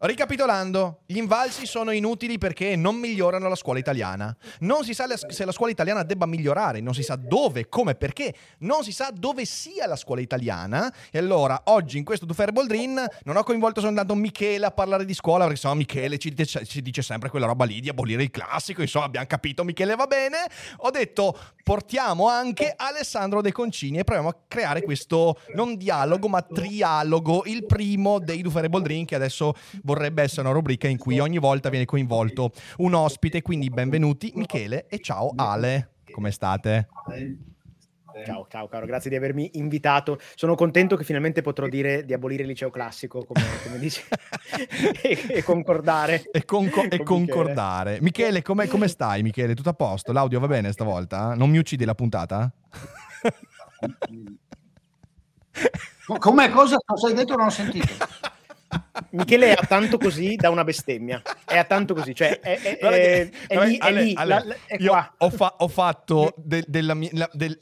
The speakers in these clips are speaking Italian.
Ricapitolando, gli invalsi sono inutili perché non migliorano la scuola italiana. Non si sa se la scuola italiana debba migliorare, non si sa dove, come, perché, non si sa dove sia la scuola italiana. E allora, oggi in questo Dufer Boldrin non ho coinvolto soltanto Michele a parlare di scuola, perché insomma Michele ci dice, ci dice sempre quella roba lì di abolire il classico, insomma abbiamo capito, Michele va bene. Ho detto portiamo anche Alessandro De Concini e proviamo a creare questo non dialogo ma trialogo, il primo dei Dufer Boldrin che adesso vorrebbe essere una rubrica in cui ogni volta viene coinvolto un ospite, quindi benvenuti Michele e ciao Ale, come state? Ciao, ciao caro, grazie di avermi invitato. Sono contento che finalmente potrò dire di abolire il liceo classico, come, come dici, e, e, concordare. E, conco- e concordare. Michele, come, come stai Michele? Tutto a posto? L'audio va bene stavolta? Non mi uccidi la puntata? Come cosa? Cosa hai detto? Non ho sentito. Michele è a tanto così da una bestemmia. È a tanto così, cioè è, è, è, è lì, è lì, Ale, la, è qua. Ho, fa, ho, fatto de, della mia... La, del...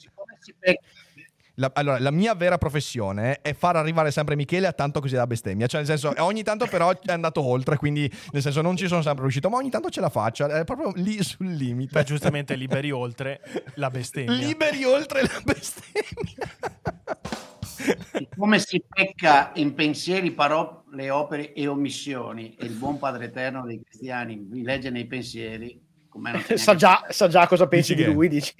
La, allora, la mia vera professione è far arrivare sempre Michele a tanto così da bestemmia. Cioè, nel senso, ogni tanto però è andato oltre, quindi nel senso non ci sono sempre riuscito, ma ogni tanto ce la faccio. È proprio lì sul limite. Beh, giustamente liberi oltre la bestemmia. Liberi oltre la bestemmia. Come si pecca in pensieri, parole, opere e omissioni, e il buon Padre Eterno dei cristiani vi legge nei pensieri. Sa già, sa già cosa pensi dici di lui, dici.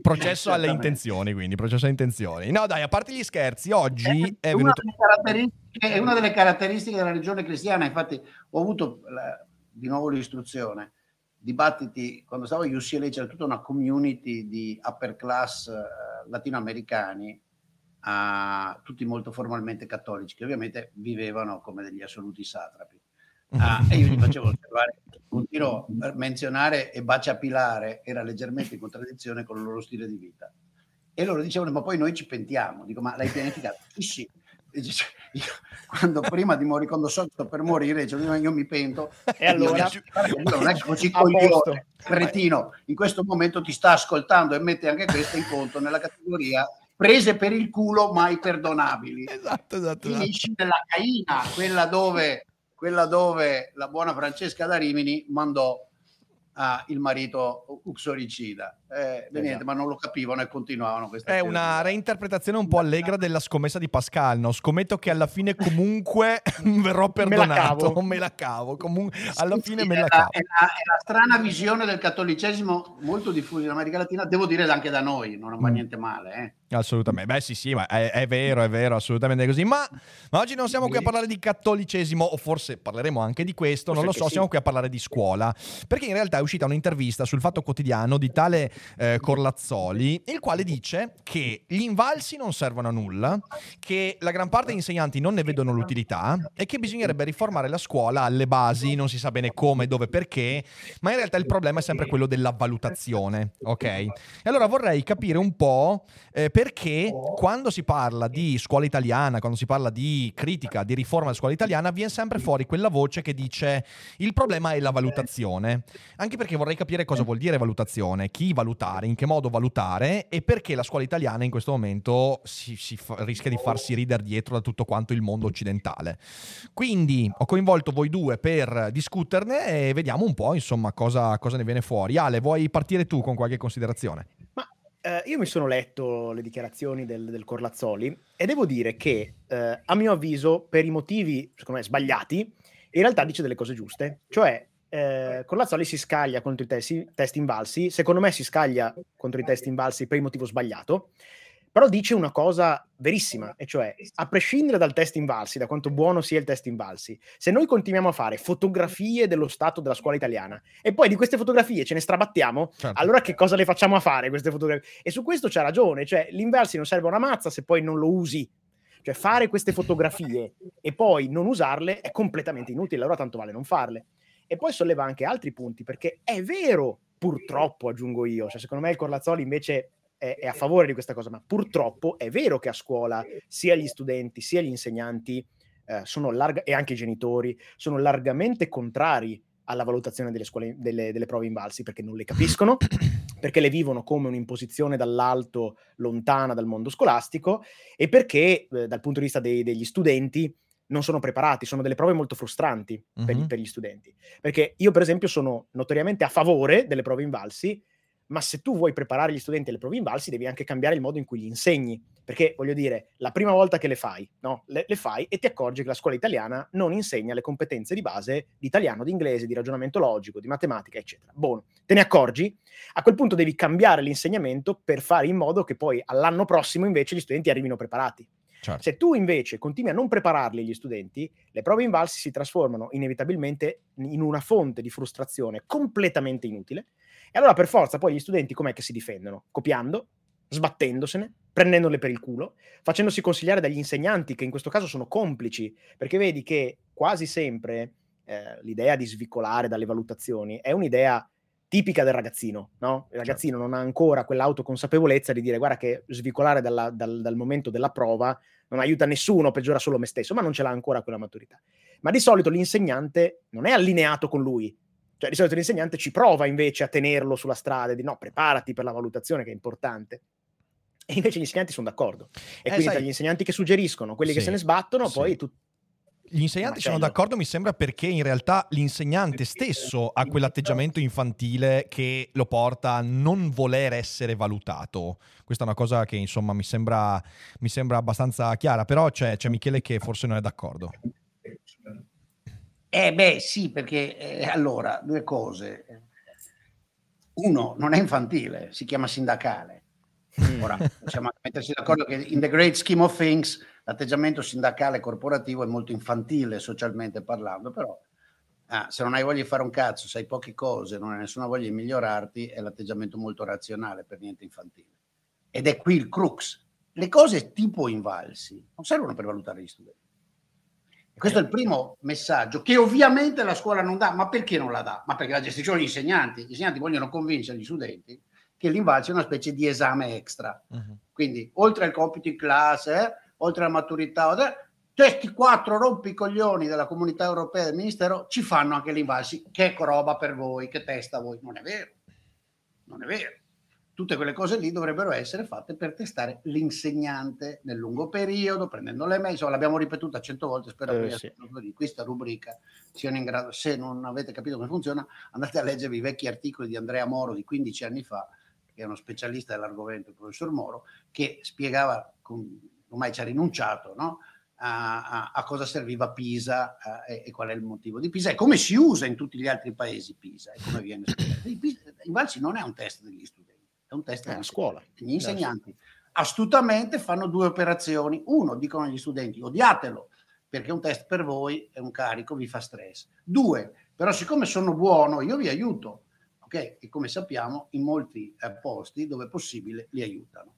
Processo alle intenzioni, quindi, processo alle intenzioni. No, dai, a parte gli scherzi, oggi è, è, venuto... una è una delle caratteristiche della religione cristiana. Infatti, ho avuto la, di nuovo l'istruzione, dibattiti, quando stavo a UCLA c'era tutta una community di upper class uh, latinoamericani a tutti molto formalmente cattolici, che ovviamente vivevano come degli assoluti satrapi. Uh, e io gli facevo osservare, continuo a menzionare e baciapilare era leggermente in contraddizione con il loro stile di vita. E loro dicevano, ma poi noi ci pentiamo. Dico, ma l'hai pianificato? Sì, sì. Dice, io, quando prima di morire, quando so per morire, dicevo, io mi pento. E allora? Non è così coglione, cretino. In questo momento ti sta ascoltando e mette anche questo in conto nella categoria prese per il culo mai perdonabili. Esatto, esatto. Finisci esatto. nella Caina, quella dove, quella dove la buona Francesca da Rimini mandò ah, il marito uxoricida. Eh, esatto. niente, ma non lo capivano e continuavano questa È una reinterpretazione un po' allegra della scommessa di Pascal, no? Scommetto che alla fine comunque verrò perdonato, me la cavo, comunque alla sì, fine sì, me la cavo. È la, è la, strana visione del cattolicesimo molto diffusa in America Latina, devo dire anche da noi, non va mm. niente male, eh. Assolutamente, beh sì sì, ma è, è vero, è vero, assolutamente così, ma, ma, oggi non siamo qui a parlare di cattolicesimo, o forse parleremo anche di questo, forse non lo so, sì. siamo qui a parlare di scuola, perché in realtà è uscita un'intervista sul Fatto Quotidiano di tale eh, Corlazzoli, il quale dice che gli invalsi non servono a nulla, che la gran parte degli insegnanti non ne vedono l'utilità e che bisognerebbe riformare la scuola alle basi, non si sa bene come, dove, perché, ma in realtà il problema è sempre quello della valutazione, ok? E allora vorrei capire un po' eh, perché quando si parla di scuola italiana, quando si parla di critica, di riforma della scuola italiana, viene sempre fuori quella voce che dice il problema è la valutazione, anche perché vorrei capire cosa vuol dire valutazione, chi valutare, in che modo valutare e perché la scuola italiana in questo momento si, si fa, rischia di farsi ridere dietro da tutto quanto il mondo occidentale. Quindi ho coinvolto voi due per discuterne e vediamo un po' insomma cosa, cosa ne viene fuori. Ale, vuoi partire tu con qualche considerazione? Ma eh, io mi sono letto le dichiarazioni del, del Corlazzoli e devo dire che eh, a mio avviso per i motivi secondo me sbagliati in realtà dice delle cose giuste, cioè eh, Corlazzoli si scaglia contro i testi, test invalsi, secondo me si scaglia contro i test invalsi per il motivo sbagliato, però dice una cosa verissima, e cioè, a prescindere dal test invalsi, da quanto buono sia il test invalsi, se noi continuiamo a fare fotografie dello stato della scuola italiana e poi di queste fotografie ce ne strabattiamo, certo. allora che cosa le facciamo a fare queste fotografie? E su questo c'ha ragione, cioè l'invalsi non serve una mazza se poi non lo usi. Cioè fare queste fotografie e poi non usarle è completamente inutile, allora tanto vale non farle. E poi solleva anche altri punti, perché è vero, purtroppo aggiungo io, cioè secondo me il Corlazzoli invece è, è a favore di questa cosa, ma purtroppo è vero che a scuola sia gli studenti sia gli insegnanti eh, sono larga, e anche i genitori sono largamente contrari alla valutazione delle, scuole, delle, delle prove invalsi perché non le capiscono, perché le vivono come un'imposizione dall'alto lontana dal mondo scolastico e perché eh, dal punto di vista dei, degli studenti non sono preparati, sono delle prove molto frustranti per, gli- per gli studenti. Perché io, per esempio, sono notoriamente a favore delle prove invalsi, ma se tu vuoi preparare gli studenti alle prove invalsi, devi anche cambiare il modo in cui gli insegni. Perché, voglio dire, la prima volta che le fai, no? le, le fai e ti accorgi che la scuola italiana non insegna le competenze di base di italiano, di inglese, di ragionamento logico, di matematica, eccetera. Buono, te ne accorgi? A quel punto devi cambiare l'insegnamento per fare in modo che poi all'anno prossimo invece gli studenti arrivino preparati. Certo. Se tu invece continui a non prepararli gli studenti, le prove invalsi si trasformano inevitabilmente in una fonte di frustrazione completamente inutile. E allora per forza poi gli studenti com'è che si difendono? Copiando, sbattendosene, prendendole per il culo, facendosi consigliare dagli insegnanti che in questo caso sono complici, perché vedi che quasi sempre eh, l'idea di svicolare dalle valutazioni è un'idea tipica del ragazzino, no? Il ragazzino non ha ancora quell'autoconsapevolezza di dire guarda che svicolare dalla- dal, dal momento della prova non aiuta nessuno, peggiora solo me stesso, ma non ce l'ha ancora quella maturità. Ma di solito l'insegnante non è allineato con lui, cioè di solito l'insegnante ci prova invece a tenerlo sulla strada e di no, preparati per la valutazione che è importante. E invece gli insegnanti sono d'accordo. E Eh, quindi sai- tra gli insegnanti che suggeriscono, quelli che Sì, se ne sbattono, sì. poi tu... Gli insegnanti sono d'accordo, mi sembra, perché in realtà l'insegnante stesso ha quell'atteggiamento infantile che lo porta a non voler essere valutato. Questa è una cosa che, insomma, mi sembra, mi sembra abbastanza chiara, però c'è, c'è Michele che forse non è d'accordo. Eh beh sì, perché eh, allora, due cose. Uno, non è infantile, si chiama sindacale. Ora, possiamo mettersi d'accordo che in the great scheme of things l'atteggiamento sindacale corporativo è molto infantile socialmente parlando, però ah, se non hai voglia di fare un cazzo, sai poche cose, non hai nessuna voglia di migliorarti, è l'atteggiamento molto razionale, per niente infantile. Ed è qui il crux. Le cose tipo invalsi non servono per valutare gli studenti. Questo è il primo messaggio che ovviamente la scuola non dà. Ma perché non la dà? Ma perché la gestiscono gli insegnanti. Gli insegnanti vogliono convincere gli studenti che l'invalso è una specie di esame extra. Quindi, oltre al compito in classe, eh, oltre alla maturità, questi quattro rompicoglioni della comunità europea e del ministero ci fanno anche l'invalsi. Che roba per voi, che testa voi. Non è vero. Non è vero. Tutte quelle cose lì dovrebbero essere fatte per testare l'insegnante nel lungo periodo, prendendo le mail. Insomma, l'abbiamo ripetuta cento volte. Spero Eh, che sì. di questa rubrica siano in grado. Se non avete capito come funziona, andate a leggervi i vecchi articoli di Andrea Moro di 15 anni fa, che è uno specialista dell'argomento, il professor Moro, che spiegava, ormai ci ha rinunciato, no? a, a- cosa serviva Pisa eh, e, qual è il motivo di Pisa e come si usa in tutti gli altri paesi Pisa e come viene spiegato. Pisa- Valsi non è un test degli studenti, è un test È una degli scuola. Gli insegnanti astutamente fanno due operazioni. Uno, dicono agli studenti, odiatelo, perché un test per voi è un carico, vi fa stress. Due, però siccome sono buono, io vi aiuto. Ok? E come sappiamo, in molti eh, posti dove è possibile li aiutano.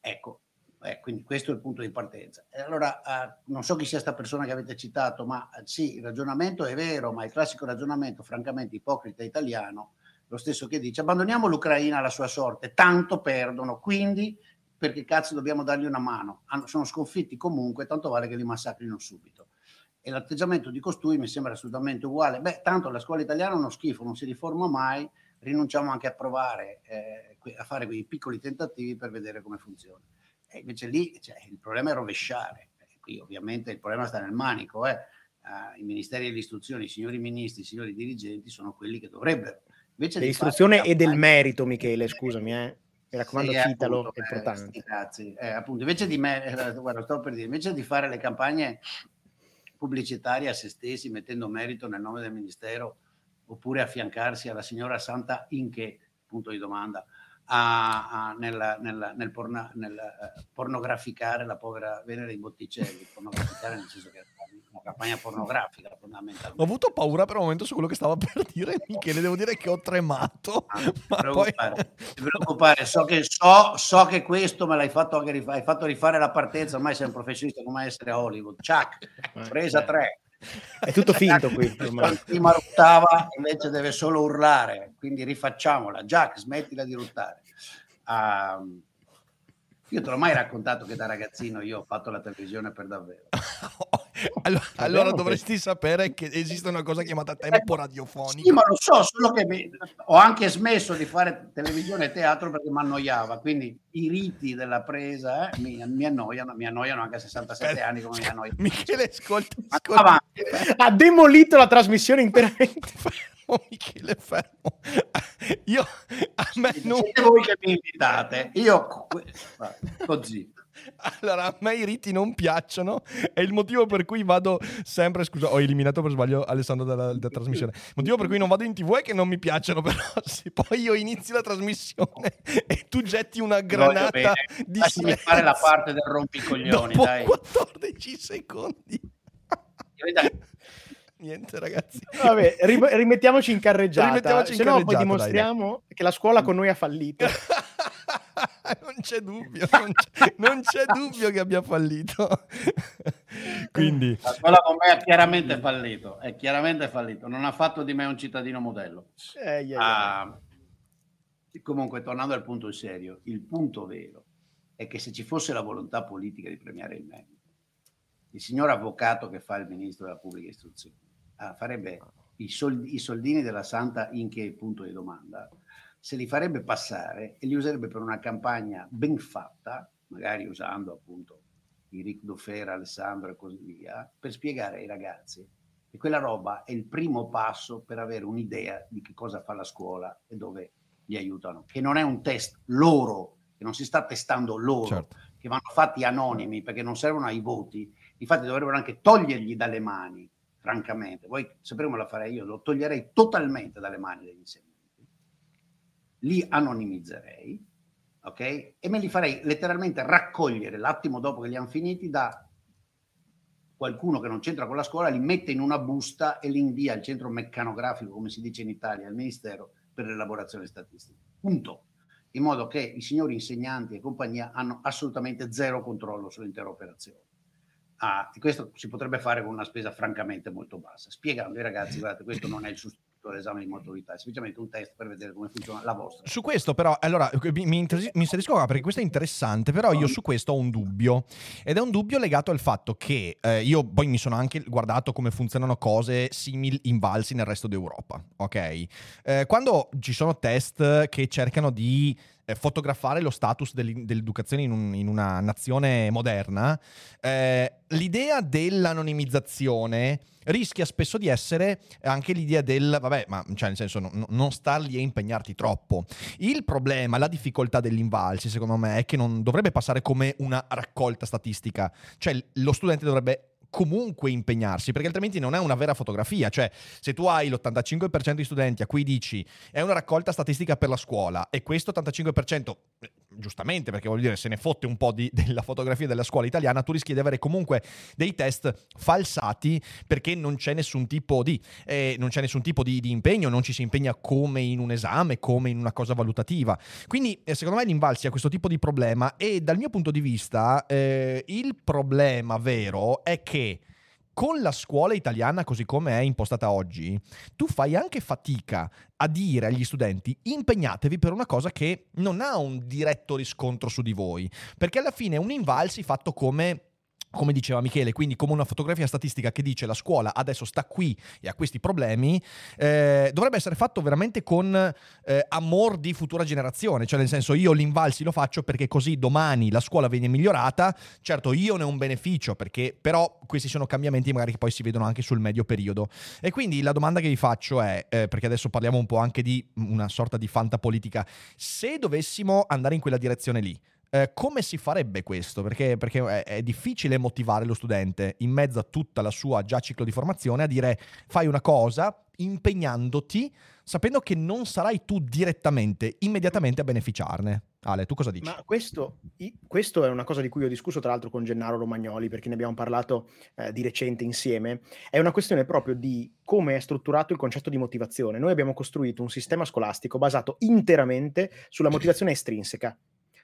Ecco, eh, quindi questo è il punto di partenza. E allora, eh, non so chi sia questa persona che avete citato, ma eh, sì, il ragionamento è vero, ma il classico ragionamento, francamente ipocrita italiano, lo stesso che dice abbandoniamo l'Ucraina alla sua sorte, tanto perdono, quindi perché cazzo dobbiamo dargli una mano? Hanno- sono sconfitti comunque, tanto vale che li massacrino subito. E l'atteggiamento di costui mi sembra assolutamente uguale. Beh, tanto la scuola italiana è uno schifo, non si riforma mai, rinunciamo anche a provare eh, a fare quei piccoli tentativi per vedere come funziona. E invece lì cioè, il problema è rovesciare. E qui ovviamente il problema sta nel manico. Eh. Ah, I ministeri dell'istruzione, i signori ministri, i signori dirigenti sono quelli che dovrebbero. Di Dell'istruzione e del merito, Michele, scusami, eh. Mi raccomando, sì, eh, citalo, appunto, è eh, importante. sti cazzi. Eh, appunto, invece di me, eh, guarda, sto per dire, invece di fare le campagne pubblicitarie a se stessi, mettendo merito nel nome del ministero, oppure affiancarsi alla signora Santa in che, punto di domanda, a, a- nel, nel- nel porna- nel, eh, pornograficare la povera Venere dei Botticelli, pornograficare nel senso che una campagna pornografica fondamentalmente. Ho avuto paura per un momento su quello che stava per dire Michele, devo dire che ho tremato. Ah, ma poi... preoccupare, ti preoccupare, so che, so, so che questo me l'hai fatto anche rifare, hai fatto rifare la partenza, ormai sei un professionista come essere a Hollywood. Chuck, presa tre. È tutto finto qui. prima ruttava invece deve solo urlare, quindi rifacciamola. Jack, smettila di ruttare. Ah, io te l'ho mai raccontato che da ragazzino io ho fatto la televisione per davvero. allora, allora dovresti sapere che esiste una cosa chiamata tempo radiofonico. Sì, ma lo so, solo che mi... ho anche smesso di fare televisione e teatro perché mi annoiava, quindi i riti della presa eh, mi, mi, annoiano, mi annoiano anche a 67 Beh, anni come mi annoiano. Michele, ascolta, ascolta. Ha demolito la trasmissione interamente. fermo, Michele, fermo. Io, a me non... Siete voi che mi invitate, io così. Allora, a me i riti non piacciono, è il motivo per cui vado sempre. Scusa, ho eliminato per sbaglio Alessandro dalla, dalla trasmissione. Il motivo per cui non vado in tv è che non mi piacciono, però se poi io inizi la trasmissione e tu getti una granata di Lasciami fare la parte del rompicoglioni, dopo dai. 14 secondi. Niente, ragazzi. Vabbè, rimettiamoci in carreggiata. Rimettiamoci in Se no, poi dimostriamo dai. che la scuola con noi ha fallito. non c'è dubbio, non c'è, non c'è, dubbio che abbia fallito. Quindi... La scuola con me ha chiaramente fallito, è chiaramente fallito, non ha fatto di me un cittadino modello. Eh, yeah, yeah. Ah, comunque, tornando al punto serio, il punto vero è che se ci fosse la volontà politica di premiare il merito, il signor avvocato che fa il ministro della pubblica istruzione uh, farebbe i, soldi, i soldini della Santa in che punto di domanda, se li farebbe passare e li userebbe per una campagna ben fatta, magari usando appunto i Ric Dofera, Alessandro e così via, per spiegare ai ragazzi che quella roba è il primo passo per avere un'idea di che cosa fa la scuola e dove li aiutano, che non è un test loro, che non si sta testando loro, certo. che vanno fatti anonimi perché non servono ai voti, infatti dovrebbero anche togliergli dalle mani francamente. Voi sapremo la farei io, lo toglierei totalmente dalle mani degli insegnanti, li anonimizzerei, ok? E me li farei letteralmente raccogliere l'attimo dopo che li hanno finiti da qualcuno che non c'entra con la scuola, li mette in una busta e li invia al centro meccanografico, come si dice in Italia, al Ministero per l'elaborazione statistica. Punto. In modo che i signori insegnanti e compagnia hanno assolutamente zero controllo sull'intera operazione Ah, questo si potrebbe fare con una spesa francamente molto bassa, spiegando ai ragazzi, guardate, questo non è il sussidio dell'esame di maturità, è semplicemente un test per vedere come funziona la vostra. Su questo però, allora, mi, mi, mi inserisco qua perché questo è interessante, però io su questo ho un dubbio, ed è un dubbio legato al fatto che eh, io poi mi sono anche guardato come funzionano cose simili invalsi nel resto d'Europa, ok? Eh, quando ci sono test che cercano di eh, fotografare lo status dell'educazione in, un, in una nazione moderna, eh, l'idea dell'anonimizzazione rischia spesso di essere anche l'idea del vabbè, ma cioè nel senso no, non star lì a impegnarti troppo. Il problema, la difficoltà dell'invalsi, secondo me, è che non dovrebbe passare come una raccolta statistica, cioè lo studente dovrebbe comunque impegnarsi, perché altrimenti non è una vera fotografia. Cioè, se tu hai l'85% di studenti a cui dici è una raccolta statistica per la scuola e questo 85%, eh, giustamente, perché vuol dire se ne fotte un po' di, della fotografia della scuola italiana, tu rischi di avere comunque dei test falsati perché non c'è nessun tipo di, eh, c'è nessun tipo di, di, impegno, non ci si impegna come in un esame, come in una cosa valutativa. Quindi, eh, secondo me, l'Invalsi ha questo tipo di problema e dal mio punto di vista eh, il problema vero è che con la scuola italiana così come è impostata oggi, tu fai anche fatica a dire agli studenti impegnatevi per una cosa che non ha un diretto riscontro su di voi, perché alla fine un invalsi fatto come come diceva Michele, quindi come una fotografia statistica che dice la scuola adesso sta qui e ha questi problemi, eh, dovrebbe essere fatto veramente con eh, amor di futura generazione, cioè nel senso io l'invalsi lo faccio perché così domani la scuola viene migliorata, certo io ne ho un beneficio perché però questi sono cambiamenti magari che poi si vedono anche sul medio periodo. E quindi la domanda che vi faccio è, eh, perché adesso parliamo un po' anche di una sorta di fantapolitica, se dovessimo andare in quella direzione lì, eh, come si farebbe questo? Perché, perché è, è, difficile motivare lo studente in mezzo a tutta la sua già ciclo di formazione a dire fai una cosa impegnandoti sapendo che non sarai tu direttamente, immediatamente a beneficiarne. Ale, tu cosa dici? Ma questo, questo, è una cosa di cui ho discusso tra l'altro con Gennaro Romagnoli, perché ne abbiamo parlato eh, di recente insieme. È una questione proprio di come è strutturato il concetto di motivazione. Noi abbiamo costruito un sistema scolastico basato interamente sulla motivazione estrinseca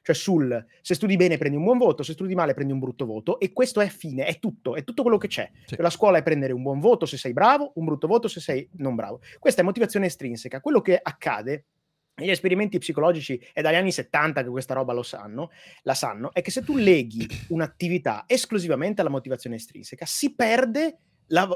cioè sul se studi bene prendi un buon voto, se studi male prendi un brutto voto e questo è fine, è tutto, è tutto quello che c'è. Sì. Cioè, la scuola è prendere un buon voto se sei bravo, un brutto voto se sei non bravo. Questa è motivazione estrinseca. Quello che accade gli esperimenti psicologici è dagli anni 70 che questa roba lo sanno, la sanno, è che se tu leghi un'attività esclusivamente alla motivazione estrinseca, si perde la,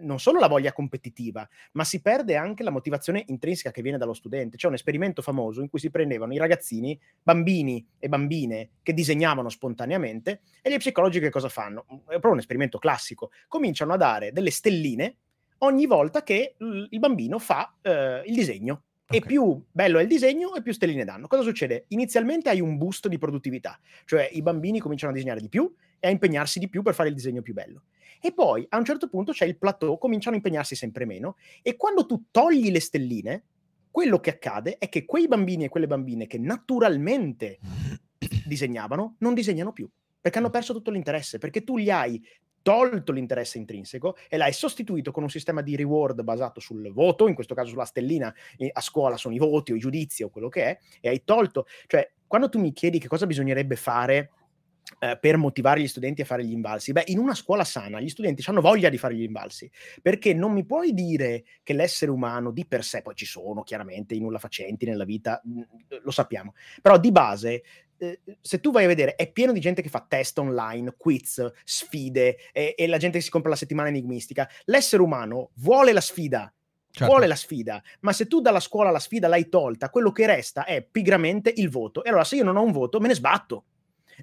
non solo la voglia competitiva, ma si perde anche la motivazione intrinseca che viene dallo studente. C'è un esperimento famoso in cui si prendevano i ragazzini, bambini e bambine che disegnavano spontaneamente e gli psicologi che cosa fanno? È proprio un esperimento classico. Cominciano a dare delle stelline ogni volta che il bambino fa eh, il disegno Okay. E più bello è il disegno e più stelline danno. Cosa succede? Inizialmente hai un boost di produttività, cioè i bambini cominciano a disegnare di più e a impegnarsi di più per fare il disegno più bello. E poi a un certo punto c'è il plateau, cominciano a impegnarsi sempre meno e quando tu togli le stelline, quello che accade è che quei bambini e quelle bambine che naturalmente disegnavano non disegnano più perché hanno perso tutto l'interesse, perché tu gli hai tolto l'interesse intrinseco e l'hai sostituito con un sistema di reward basato sul voto, in questo caso sulla stellina a scuola sono i voti o i giudizi o quello che è, e hai tolto, cioè quando tu mi chiedi che cosa bisognerebbe fare eh, per motivare gli studenti a fare gli invalsi? Beh, in una scuola sana gli studenti hanno voglia di fare gli invalsi, perché non mi puoi dire che l'essere umano di per sé, poi ci sono chiaramente i nulla facenti nella vita, mm, lo sappiamo, però di base eh, se tu vai a vedere, è pieno di gente che fa test online, quiz, sfide e, e la gente che si compra la settimana enigmistica. L'essere umano vuole la sfida, Certo. vuole la sfida, ma se tu dalla scuola la sfida l'hai tolta, quello che resta è pigramente il voto. E allora se io non ho un voto, me ne sbatto.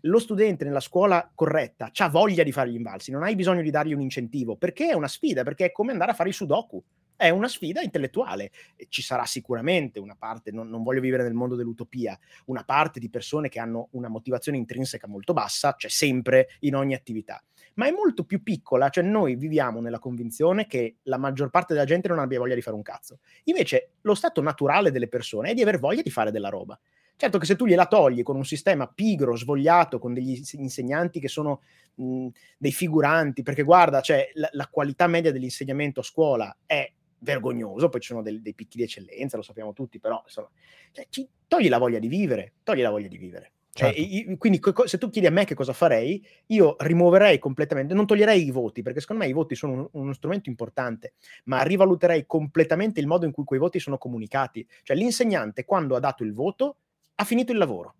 Lo studente nella scuola corretta ha voglia di fare gli invalsi, non hai bisogno di dargli un incentivo, perché è una sfida, perché è come andare a fare i sudoku è una sfida intellettuale. Ci sarà sicuramente una parte, non, non, voglio vivere nel mondo dell'utopia, una parte di persone che hanno una motivazione intrinseca molto bassa, c'è sempre in ogni attività, ma è molto più piccola, cioè noi viviamo nella convinzione che la maggior parte della gente non abbia voglia di fare un cazzo. Invece lo stato naturale delle persone è di aver voglia di fare della roba. Certo che se tu gliela togli con un sistema pigro, svogliato, con degli insegnanti che sono mh, dei figuranti, perché guarda, cioè, la, la, qualità media dell'insegnamento a scuola è vergognoso, poi ci sono dei, dei picchi di eccellenza, lo sappiamo tutti, però insomma, cioè, ci, togli la voglia di vivere, togli la voglia di vivere. Cioè, certo. io, quindi se tu chiedi a me che cosa farei, io rimuoverei completamente, non toglierei i voti, perché secondo me i voti sono un, uno strumento importante, ma rivaluterei completamente il modo in cui quei voti sono comunicati. Cioè l'insegnante quando ha dato il voto ha finito il lavoro.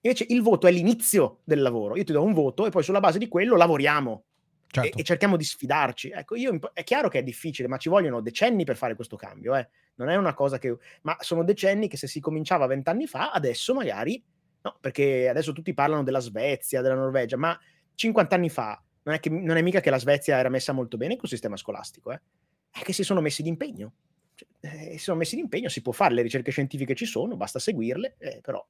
Invece il voto è l'inizio del lavoro. Io ti do un voto e poi sulla base di quello lavoriamo certo. e, e, cerchiamo di sfidarci. Ecco, io, è chiaro che è difficile, ma ci vogliono decenni per fare questo cambio. Eh. Non è una cosa che... Ma sono decenni che se si cominciava vent'anni fa, adesso magari... No, perché adesso tutti parlano della Svezia, della Norvegia, ma 50 anni fa non è, che, non è mica che la Svezia era messa molto bene col sistema scolastico, eh. è che si sono messi d'impegno. Eh, sono messi d'impegno, si può fare, le ricerche scientifiche ci sono, basta seguirle, eh, però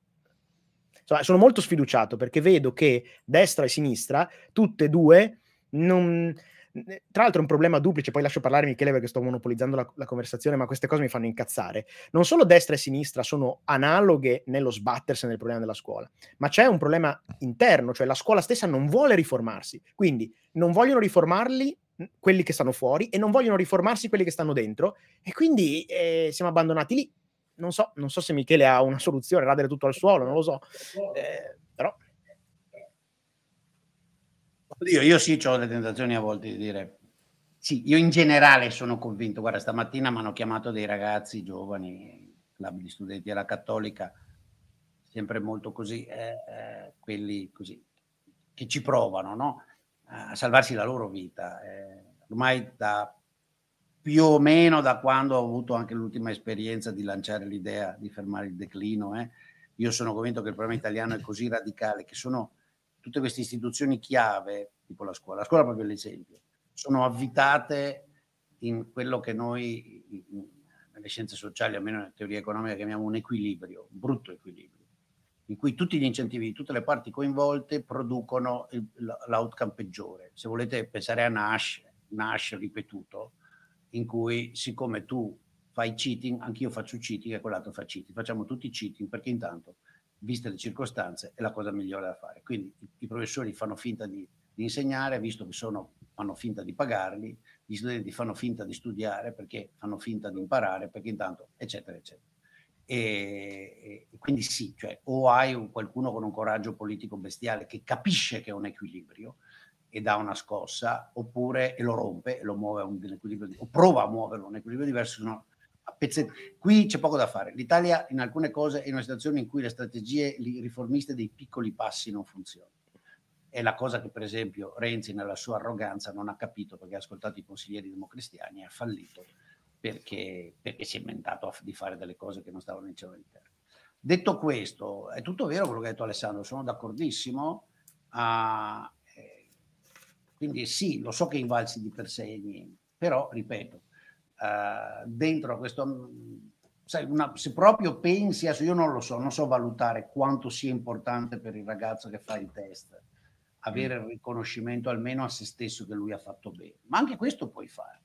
insomma, sono molto sfiduciato perché vedo che destra e sinistra, tutte e due, non... Tra l'altro è un problema duplice, poi lascio parlare Michele perché sto monopolizzando la, la, conversazione, ma queste cose mi fanno incazzare. Non solo destra e sinistra sono analoghe nello sbattersi nel problema della scuola, ma c'è un problema interno, cioè la scuola stessa non vuole riformarsi, quindi non vogliono riformarli quelli che stanno fuori e non vogliono riformarsi quelli che stanno dentro e quindi eh, siamo abbandonati lì. Non so, non so se Michele ha una soluzione, radere tutto al suolo, non lo so, eh, però Oddio, io sì ho le tentazioni a volte di dire sì, io in generale sono convinto. Guarda, stamattina mi hanno chiamato dei ragazzi giovani, club di studenti alla Cattolica, sempre molto così, eh, eh, quelli così che ci provano no? A salvarsi la loro vita. Eh, ormai da più o meno da quando ho avuto anche l'ultima esperienza di lanciare l'idea di fermare il declino, eh, io sono convinto che il problema italiano è così radicale che sono tutte queste istituzioni chiave, tipo la scuola, la scuola è proprio l'esempio, sono avvitate in quello che noi nelle scienze sociali, almeno nella teoria economica, chiamiamo un equilibrio, un brutto equilibrio, in cui tutti gli incentivi di tutte le parti coinvolte producono il, l'outcome peggiore. Se volete pensare a Nash, Nash ripetuto, in cui siccome tu fai cheating, anch'io faccio cheating e quell'altro fa cheating, facciamo tutti cheating perché intanto viste le circostanze, è la cosa migliore da fare. Quindi i, i professori fanno finta di, di, insegnare, visto che sono, fanno finta di pagarli, gli studenti fanno finta di studiare perché fanno finta di imparare, perché intanto, eccetera, eccetera. E, e quindi sì, cioè, o hai un, qualcuno con un coraggio politico bestiale che capisce che è un equilibrio e dà una scossa, oppure lo rompe e lo muove a un equilibrio, o prova a muoverlo a un equilibrio diverso, no. Qui c'è poco da fare. L'Italia in alcune cose è in una situazione in cui le strategie riformiste dei piccoli passi non funzionano. È la cosa che, per esempio, Renzi, nella sua arroganza, non ha capito perché ha ascoltato i consiglieri democristiani e ha fallito perché, perché si è inventato di fare delle cose che non stavano in cielo all'interno. Detto questo, è tutto vero quello che ha detto Alessandro, sono d'accordissimo. Uh, eh, quindi sì, lo so che invalsi di per sé niente, però ripeto, uh, dentro a questo, sai, una, se proprio pensi, adesso io non lo so, non so valutare quanto sia importante per il ragazzo che fa il test avere il riconoscimento almeno a se stesso che lui ha fatto bene, ma anche questo puoi fare,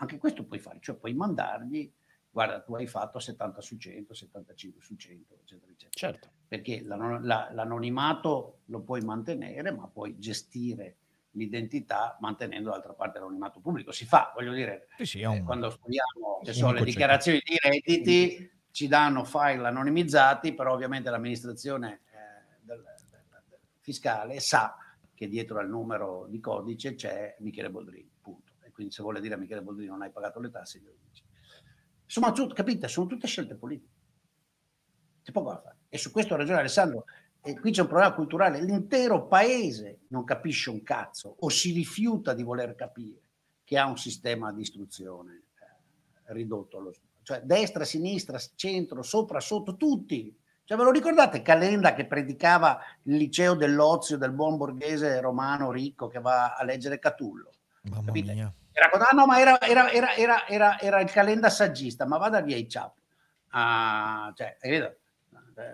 anche questo puoi fare, cioè puoi mandargli guarda, tu hai fatto 70 su 100, 75 su 100, eccetera, eccetera. Certo. Perché l'anonimato lo puoi mantenere, ma puoi gestire l'identità mantenendo d'altra parte l'anonimato pubblico. Si fa, voglio dire, sì, sì, un... eh, quando studiamo che so, le dichiarazioni di redditi, ci danno file anonimizzati, però ovviamente l'amministrazione eh, del, del, del fiscale sa che dietro al numero di codice c'è Michele Boldrini, quindi se vuole dire a Michele Boldrini non hai pagato le tasse, glielo dice. Insomma, tu, capite, sono tutte scelte politiche. C'è poco da fare. E su questo ha ragione Alessandro. E qui c'è un problema culturale. L'intero paese non capisce un cazzo o si rifiuta di voler capire che ha un sistema di istruzione eh, ridotto allo cioè destra, sinistra, centro, sopra, sotto, tutti. Cioè, ve lo ricordate Calenda che predicava il liceo dell'ozio del buon borghese romano ricco che va a leggere Catullo? Mamma Capite? mia. Era, ah no, ma era, era, era, era, era il calenda saggista, ma vada via i ciap. Ah, cioè,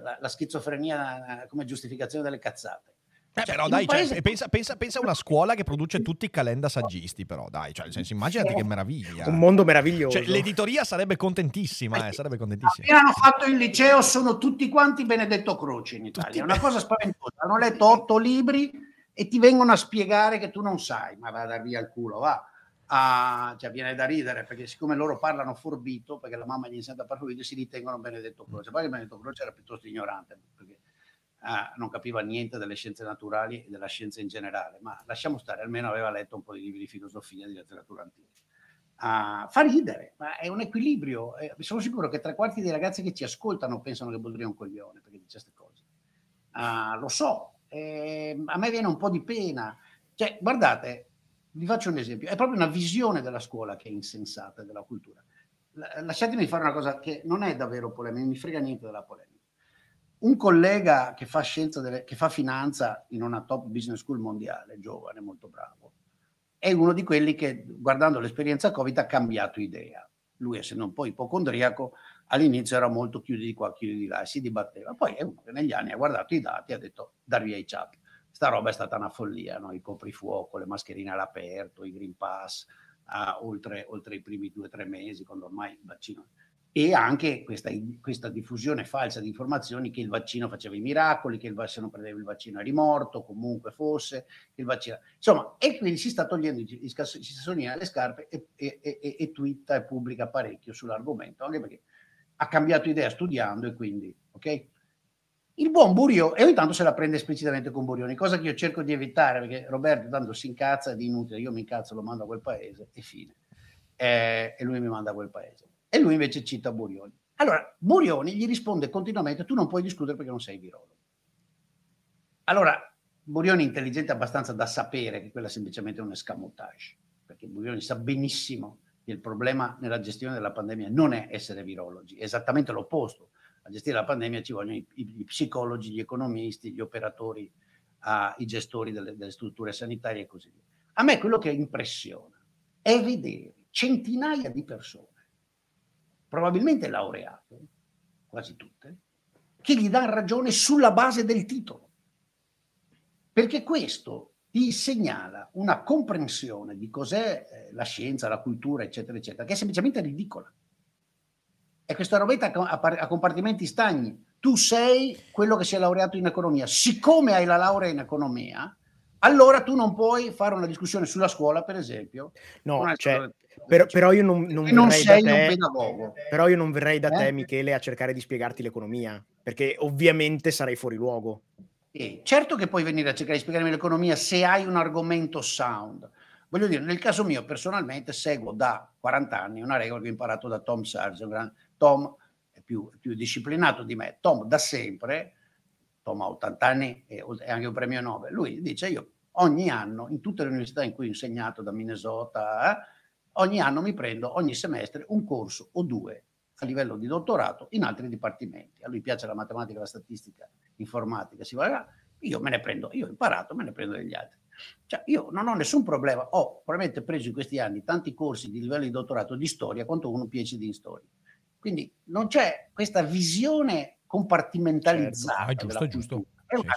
la, la, schizofrenia come giustificazione delle cazzate. Eh, cioè, però dai, cioè, paese... cioè, pensa, pensa, pensa, a una scuola che produce tutti i calenda saggisti, però dai, cioè, senso, immaginati che meraviglia. Un mondo meraviglioso. Cioè, l'editoria sarebbe contentissima, eh, sarebbe contentissima. Appena hanno fatto il liceo sono tutti quanti Benedetto Croce in Italia, è una cosa spaventosa. Hanno letto otto libri e ti vengono a spiegare che tu non sai, ma vada via il culo, va a, cioè viene da ridere perché siccome loro parlano forbito, perché la mamma gli insegna a parlare si ritengono Benedetto Croce. Poi Benedetto Croce era piuttosto ignorante perché ah, non capiva niente delle scienze naturali e della scienza in generale, ma lasciamo stare, almeno aveva letto un po' di libri di filosofia e di letteratura antica. Uh, fa ridere, ma è un equilibrio. Eh, sono sicuro che tre quarti dei ragazzi che ci ascoltano pensano che Boldrini è un coglione perché dice queste cose. Uh, lo so, eh, a me viene un po' di pena. Cioè, guardate, vi faccio un esempio, è proprio una visione della scuola che è insensata, della cultura. Lasciatemi fare una cosa che non è davvero polemica, non mi frega niente della polemica. Un collega che fa delle, che fa finanza in una top business school mondiale, giovane, molto bravo, è uno di quelli che, guardando l'esperienza Covid, ha cambiato idea. Lui, essendo un po' ipocondriaco, all'inizio era molto chiuso di qua, chiuso di là, e si dibatteva. Poi è uno che negli anni ha guardato i dati e ha detto, dar via i ciapi sta roba è stata una follia, no? il coprifuoco, le mascherine all'aperto, i Green Pass, uh, oltre, oltre, i primi due o tre mesi, quando ormai il vaccino... E anche questa, questa, diffusione falsa di informazioni che il vaccino faceva i miracoli, che il, se non prendeva il vaccino eri morto, comunque fosse, vaccino... Insomma, e quindi si sta togliendo i sassolini alle scarpe e, e, e, e twitta e pubblica parecchio sull'argomento, anche perché ha cambiato idea studiando e quindi, ok? Il buon Burioni, e ogni tanto se la prende esplicitamente con Burioni, cosa che io cerco di evitare perché Roberto tanto si incazza di inutile, io mi incazzo, lo mando a quel paese e fine. Eh, e lui mi manda a quel paese. E lui invece cita Burioni. Allora, Burioni gli risponde continuamente, tu non puoi discutere perché non sei virologo. Allora, Burioni è intelligente abbastanza da sapere che quella è semplicemente un escamotage, perché Burioni sa benissimo che il problema nella gestione della pandemia non è essere virologi, è esattamente l'opposto a gestire la pandemia ci vogliono i, i, psicologi, gli economisti, gli operatori, uh, i gestori delle, delle, strutture sanitarie e così via. A me quello che impressiona è vedere centinaia di persone, probabilmente laureate, quasi tutte, che gli danno ragione sulla base del titolo. Perché questo ti segnala una comprensione di cos'è eh, la scienza, la cultura, eccetera, eccetera, che è semplicemente ridicola e questa robetta a compartimenti stagni. Tu sei quello che si è laureato in economia. Siccome hai la laurea in economia, allora tu non puoi fare una discussione sulla scuola, per esempio. No, cioè, però, però, io non, non, non sei te, un pedagogo. Però io non verrei da eh? te, Michele, a cercare di spiegarti l'economia, perché ovviamente sarei fuori luogo. Eh, certo che puoi venire a cercare di spiegarmi l'economia se hai un argomento sound, Voglio dire, nel caso mio, personalmente, seguo da 40 anni una regola che ho imparato da Tom Sargent. Tom è più, più disciplinato di me. Tom da sempre, Tom ha 80 anni e anche un premio Nobel, lui dice io ogni anno, in tutte le università in cui ho insegnato, da Minnesota, eh, ogni anno mi prendo, ogni semestre, un corso o due a livello di dottorato in altri dipartimenti. A lui piace la matematica, la statistica, l'informatica, si va io me ne prendo, io ho imparato, me ne prendo degli altri. Cioè, io non ho nessun problema, ho probabilmente preso in questi anni tanti corsi di livello di dottorato di storia quanto uno PhD in storia. Quindi non c'è questa visione compartimentalizzata. Certo. Ah, giusto, giusto. È, una,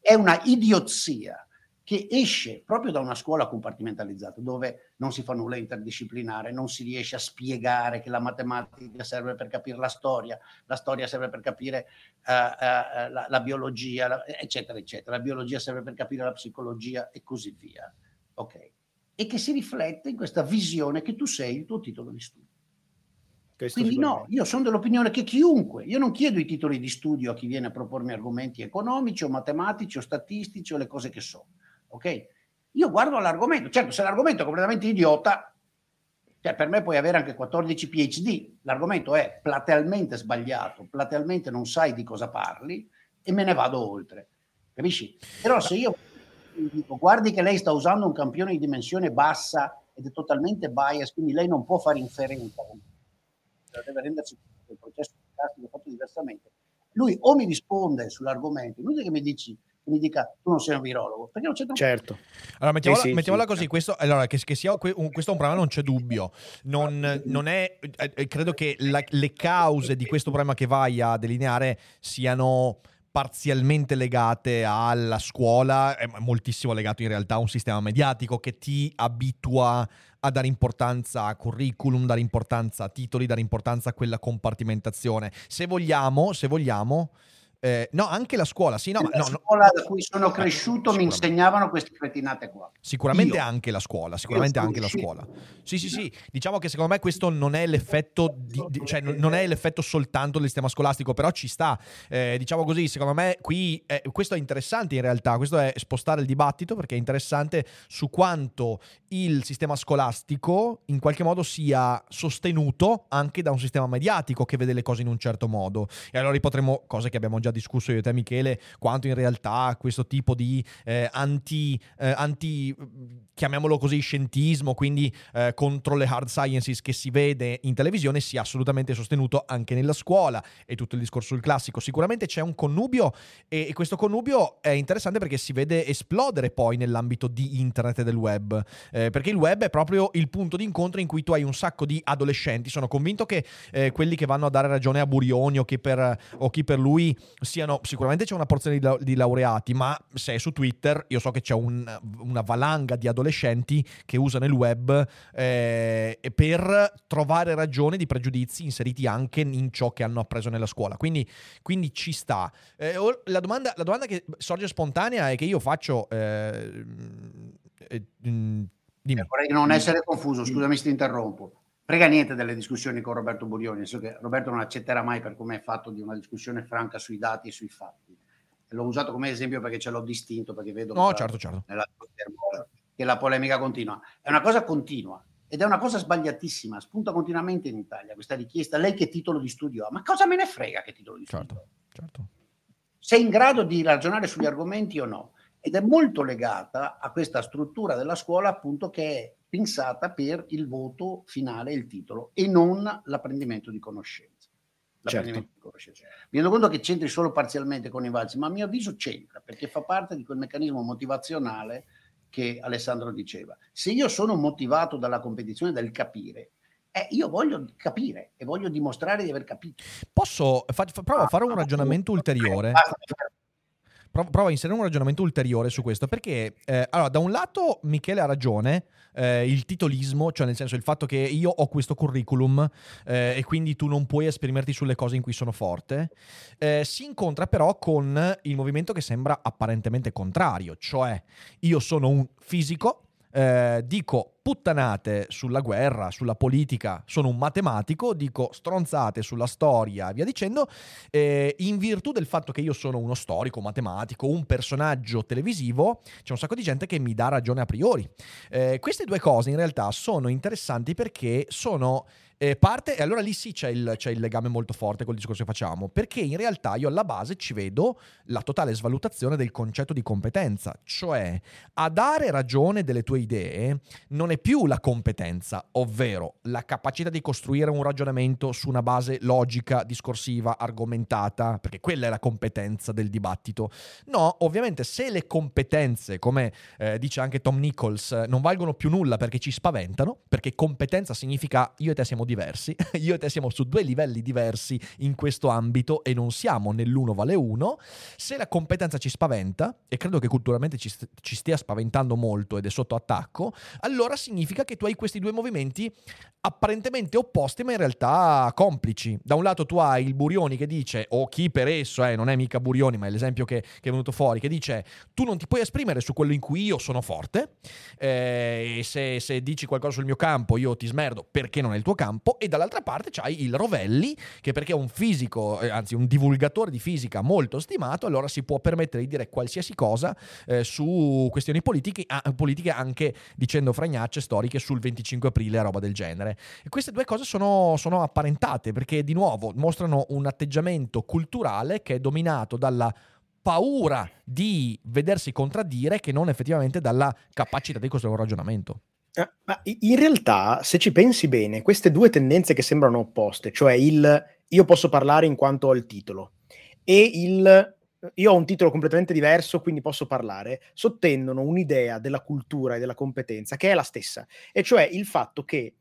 è una idiozia che esce proprio da una scuola compartimentalizzata, dove non si fa nulla interdisciplinare, non si riesce a spiegare che la matematica serve per capire la storia, la storia serve per capire uh, uh, la, la, biologia, la, eccetera, eccetera. La biologia serve per capire la psicologia e così via. Ok? E che si riflette in questa visione che tu sei il tuo titolo di studio. Questo Quindi no, io sono dell'opinione che chiunque, io non chiedo i titoli di studio a chi viene a propormi argomenti economici o matematici o statistici o le cose che so ok? Io guardo l'argomento, certo se l'argomento è completamente idiota, cioè per me puoi avere anche 14 PhD, l'argomento è platealmente sbagliato, platealmente non sai di cosa parli e me ne vado oltre, capisci? Però se io dico guardi che lei sta usando un campione di dimensione bassa ed è totalmente bias, quindi lei non può fare inferenza, deve rendersi conto che il processo è fatto diversamente. Lui o mi risponde sull'argomento, inutile che mi dici mi dica tu non sei un virologo, perché non c'è un... Certo. Allora, mettiamola, sì, mettiamola sì, così, certo. questo, allora, che, che sia, questo è un problema, non c'è dubbio. Non, non è, eh, credo che la, le cause di questo problema che vai a delineare siano parzialmente legate alla scuola, è moltissimo legato in realtà a un sistema mediatico che ti abitua a dare importanza a curriculum, dare importanza a titoli, dare importanza a quella compartimentazione. Se vogliamo, se vogliamo, eh, no, anche la scuola, sì, no, la no, scuola no, da cui sono cresciuto mi insegnavano queste cretinate qua. Sicuramente Io. anche la scuola, sicuramente anche la scuola. Sì, sì, sì, diciamo che secondo me questo non è l'effetto, di, di, cioè non è l'effetto soltanto del sistema scolastico, però ci sta. Eh, diciamo così, secondo me qui, eh, questo è interessante in realtà, questo è spostare il dibattito perché è interessante su quanto il sistema scolastico in qualche modo sia sostenuto anche da un sistema mediatico che vede le cose in un certo modo. E allora potremmo, cose che abbiamo già già discusso io e te Michele, quanto in realtà questo tipo di eh, anti, eh, anti, chiamiamolo così, scientismo, quindi eh, contro le hard sciences che si vede in televisione sia assolutamente sostenuto anche nella scuola e tutto il discorso sul classico. Sicuramente c'è un connubio e, e questo connubio è interessante perché si vede esplodere poi nell'ambito di internet e del web, eh, perché il web è proprio il punto di incontro in cui tu hai un sacco di adolescenti. Sono convinto che eh, quelli che vanno a dare ragione a Burioni o chi per, o chi per lui siano sicuramente c'è una porzione di, di, laureati, ma se è su Twitter io so che c'è un, una valanga di adolescenti che usano il web eh, per trovare ragioni di pregiudizi inseriti anche in ciò che hanno appreso nella scuola. Quindi, quindi ci sta. Eh, la, domanda, la, domanda, che sorge spontanea è che io faccio... Eh, eh mm, dimmi. Vorrei non essere confuso, scusami se ti interrompo frega niente delle discussioni con Roberto Burioni, so che Roberto non accetterà mai per come è fatto di una discussione franca sui dati e sui fatti. L'ho usato come esempio perché ce l'ho distinto, perché vedo no, certo, certo. che la polemica continua. È una cosa continua ed è una cosa sbagliatissima, spunta continuamente in Italia questa richiesta. Lei che titolo di studio ha? Ma cosa me ne frega che titolo di studio certo, certo. Sei in grado di ragionare sugli argomenti o no? Ed è molto legata a questa struttura della scuola appunto che è pensata per il voto finale, il titolo, e non l'apprendimento di conoscenza. L'apprendimento certo. di conoscenza. Mi rendo conto che c'entri solo parzialmente con i valsi, ma a mio avviso c'entra, perché fa parte di quel meccanismo motivazionale che Alessandro diceva. Se io sono motivato dalla competizione del capire, eh, io voglio capire e voglio dimostrare di aver capito. Posso, fa, fa, provo a fare un ragionamento ulteriore. Basta, prova a inserire un ragionamento ulteriore su questo, perché eh, allora, da un lato Michele ha ragione, eh, il titolismo, cioè nel senso il fatto che io ho questo curriculum eh, e quindi tu non puoi esprimerti sulle cose in cui sono forte, eh, si incontra però con il movimento che sembra apparentemente contrario, cioè io sono un fisico, eh, dico puttanate sulla guerra, sulla politica, sono un matematico, dico stronzate sulla storia, via dicendo, eh, in virtù del fatto che io sono uno storico, matematico, un personaggio televisivo, c'è un sacco di gente che mi dà ragione a priori. Eh, queste due cose in realtà sono interessanti perché sono eh, parte, e allora lì sì c'è il, c'è il, legame molto forte col discorso che facciamo, perché in realtà io alla base ci vedo la totale svalutazione del concetto di competenza, cioè a dare ragione delle tue idee non è più la competenza, ovvero la capacità di costruire un ragionamento su una base logica, discorsiva, argomentata, perché quella è la competenza del dibattito. No, ovviamente se le competenze, come eh, dice anche Tom Nichols, non valgono più nulla perché ci spaventano, perché competenza significa io e te siamo diversi, io e te siamo su due livelli diversi in questo ambito e non siamo nell'uno vale uno, se la competenza ci spaventa, e credo che culturalmente ci, st- ci stia spaventando molto ed è sotto attacco, allora significa che tu hai questi due movimenti apparentemente opposti ma in realtà complici. Da un lato tu hai il Burioni che dice, o chi per esso, eh, non è mica Burioni ma è l'esempio che, che, è venuto fuori, che dice tu non ti puoi esprimere su quello in cui io sono forte eh, e se, se dici qualcosa sul mio campo io ti smerdo perché non è il tuo campo campo e dall'altra parte c'hai il Rovelli che perché è un fisico, eh, anzi un divulgatore di fisica molto stimato, allora si può permettere di dire qualsiasi cosa eh, su questioni politiche, ah, politiche, anche dicendo fragnacce storiche sul 25 aprile e roba del genere. E queste due cose sono, sono apparentate perché di nuovo mostrano un atteggiamento culturale che è dominato dalla paura di vedersi contraddire che non effettivamente dalla capacità di costruire un ragionamento. Eh, ma in realtà, se ci pensi bene, queste due tendenze che sembrano opposte, cioè il io posso parlare in quanto ho il titolo e il io ho un titolo completamente diverso, quindi posso parlare, sottendono un'idea della cultura e della competenza che è la stessa, e cioè il fatto che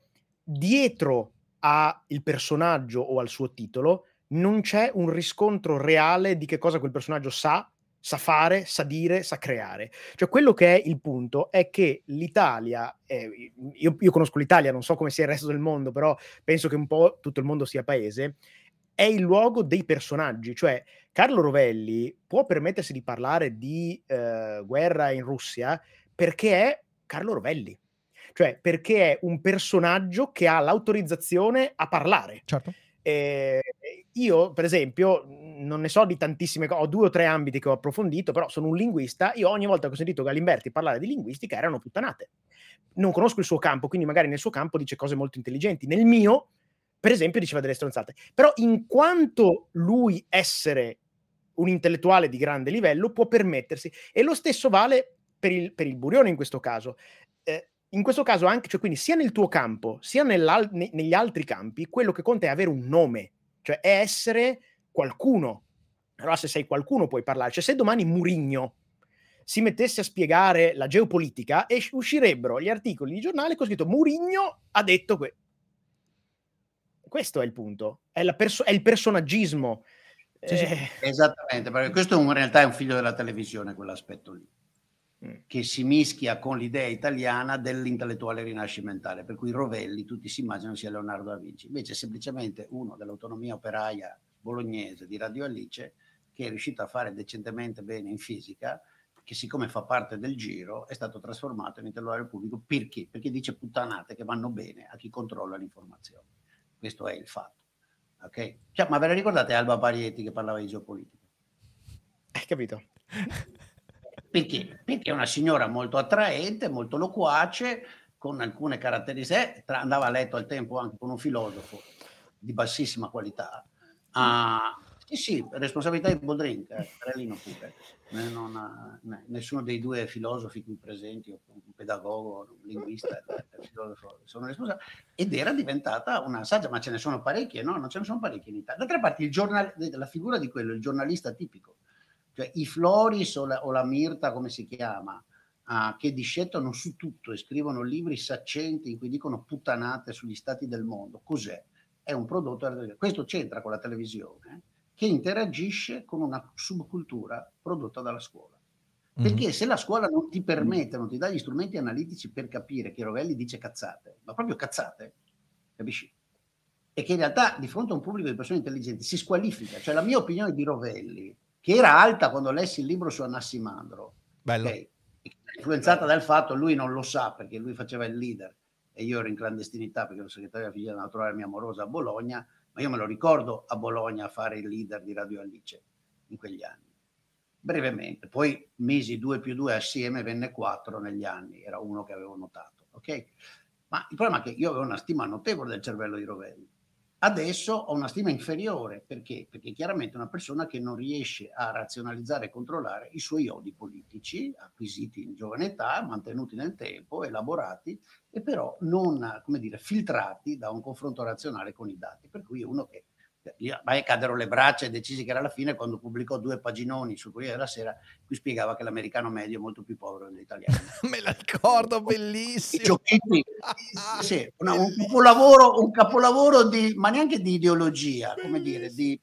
dietro al personaggio o al suo titolo non c'è un riscontro reale di che cosa quel personaggio sa sa fare, sa dire, sa creare. Cioè quello che è il punto è che l'Italia, eh, io, io, conosco l'Italia, non so come sia il resto del mondo, però penso che un po' tutto il mondo sia paese, è il luogo dei personaggi, cioè Carlo Rovelli può permettersi di parlare di eh, guerra in Russia perché è Carlo Rovelli. Cioè, perché è un personaggio che ha l'autorizzazione a parlare. Certo. Eh, io, per esempio, non ne so di tantissime cose, ho due o tre ambiti che ho approfondito, però sono un linguista. Io ogni volta che ho sentito Galimberti parlare di linguistica erano puttanate. Non conosco il suo campo, quindi magari nel suo campo dice cose molto intelligenti. Nel mio, per esempio, diceva delle stronzate. Però in quanto lui essere un intellettuale di grande livello può permettersi, e lo stesso vale per il, per il Burione in questo caso. Eh, in questo caso anche, cioè quindi sia nel tuo campo, sia ne, negli altri campi, quello che conta è avere un nome, cioè è essere qualcuno. Allora se sei qualcuno puoi parlare. Cioè se domani Murigno si mettesse a spiegare la geopolitica e uscirebbero gli articoli di giornale con scritto Murigno ha detto que-". questo è il punto, è, perso- è il personaggismo. Sì, sì. Eh... Esattamente, perché questo in realtà è un figlio della televisione, quell'aspetto lì. Mm. che si mischia con l'idea italiana dell'intellettuale rinascimentale, per cui Rovelli tutti si immaginano sia Leonardo da Vinci, invece è semplicemente uno dell'autonomia operaia bolognese di Radio Alice che è riuscito a fare decentemente bene in fisica, che siccome fa parte del giro è stato trasformato in intellettuale pubblico perché? Perché dice puttanate che vanno bene a chi controlla l'informazione. Questo è il fatto. Okay? Cioè, ma ve la ricordate Alba Parietti che parlava di geopolitica? Hai capito? Perché? Perché è una signora molto attraente, molto loquace, con alcune caratteristiche, andava a letto al tempo anche con un filosofo di bassissima qualità. Uh, sì, sì, responsabilità di Boldrin, eh, pure. Eh, non, eh, nessuno dei due filosofi qui presenti, un pedagogo, un linguista, filosofo, sono responsabili. Ed era diventata una saggia, ma ce ne sono parecchie, no? Non ce ne sono parecchie in Italia. D'altra parte, giornal- la figura di quello, il giornalista tipico, cioè i Floris o la, o la Mirta, come si chiama, uh, che discettano su tutto e scrivono libri saccenti in cui dicono puttanate sugli stati del mondo. Cos'è? È un prodotto, questo c'entra con la televisione, che interagisce con una subcultura prodotta dalla scuola. Mm-hmm. Perché se la scuola non ti permette, non ti dà gli strumenti analitici per capire che Rovelli dice cazzate, ma proprio cazzate, capisci? E che in realtà di fronte a un pubblico di persone intelligenti si squalifica. Cioè la mia opinione di Rovelli che era alta quando lessi il libro su Anassimandro. Bello. Okay? influenzata dal fatto, lui non lo sa perché lui faceva il leader e io ero in clandestinità perché ero segretario della figlia naturale mia amorosa a Bologna, ma io me lo ricordo a Bologna a fare il leader di Radio Alice in quegli anni. Brevemente, poi mesi due più due assieme venne quattro negli anni, era uno che avevo notato, ok? Ma il problema è che io avevo una stima notevole del cervello di Rovelli Adesso ho una stima inferiore perché? Perché chiaramente una persona che non riesce a razionalizzare e controllare i suoi odi politici acquisiti in giovane età, mantenuti nel tempo, elaborati e però non, come dire, filtrati da un confronto razionale con i dati. Per cui è uno che mai cadero le braccia e decisi che era la fine quando pubblicò due paginoni sul Corriere della Sera cui spiegava che l'americano medio è molto più povero dell'italiano. Me la ricordo, bellissimo. sì, una, un, capolavoro, un capolavoro di, ma neanche di ideologia, come dire, di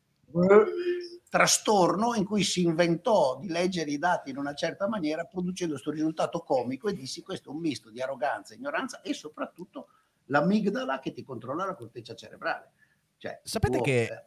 trastorno in cui si inventò di leggere i dati in una certa maniera producendo questo risultato comico e dissi questo è un misto di arroganza, ignoranza e soprattutto l'amigdala che ti controlla la corteccia cerebrale. Cioè, Sapete che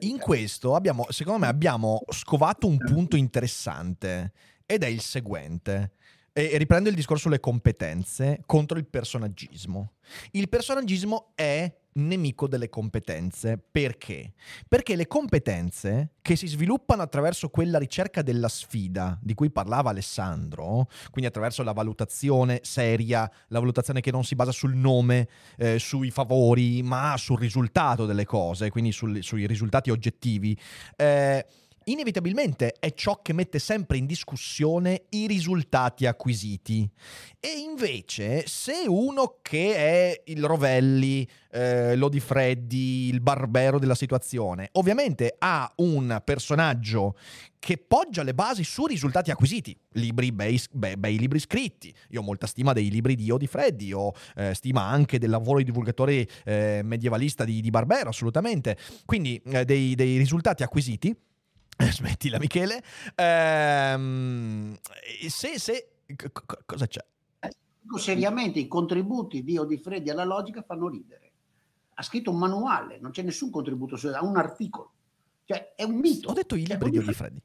in questo abbiamo, secondo me, abbiamo scovato un punto interessante ed è il seguente. E riprendo il discorso sulle competenze contro il personaggismo. Il personaggismo è nemico delle competenze. Perché? Perché le competenze che si sviluppano attraverso quella ricerca della sfida di cui parlava Alessandro, quindi attraverso la valutazione seria, la valutazione che non si basa sul nome, eh, sui favori, ma sul risultato delle cose, quindi sul, sui risultati oggettivi, eh, inevitabilmente è ciò che mette sempre in discussione i risultati acquisiti. E invece, se uno che è il Rovelli, eh, Lodi Freddi, il barbero della situazione, ovviamente ha un personaggio che poggia le basi su risultati acquisiti, libri bei, bei, bei libri scritti. Io ho molta stima dei libri di Odi Freddi, ho eh, stima anche del lavoro di divulgatore eh, medievalista di, di, Barbero, assolutamente. Quindi eh, dei, dei risultati acquisiti Smettila, Michele. Ehm, se, se, c- c- cosa c'è? seriamente, i contributi di Odifredi alla logica fanno ridere. Ha scritto un manuale, non c'è nessun contributo, ha un articolo. Cioè, è un mito. Ho detto i libri di Odifredi.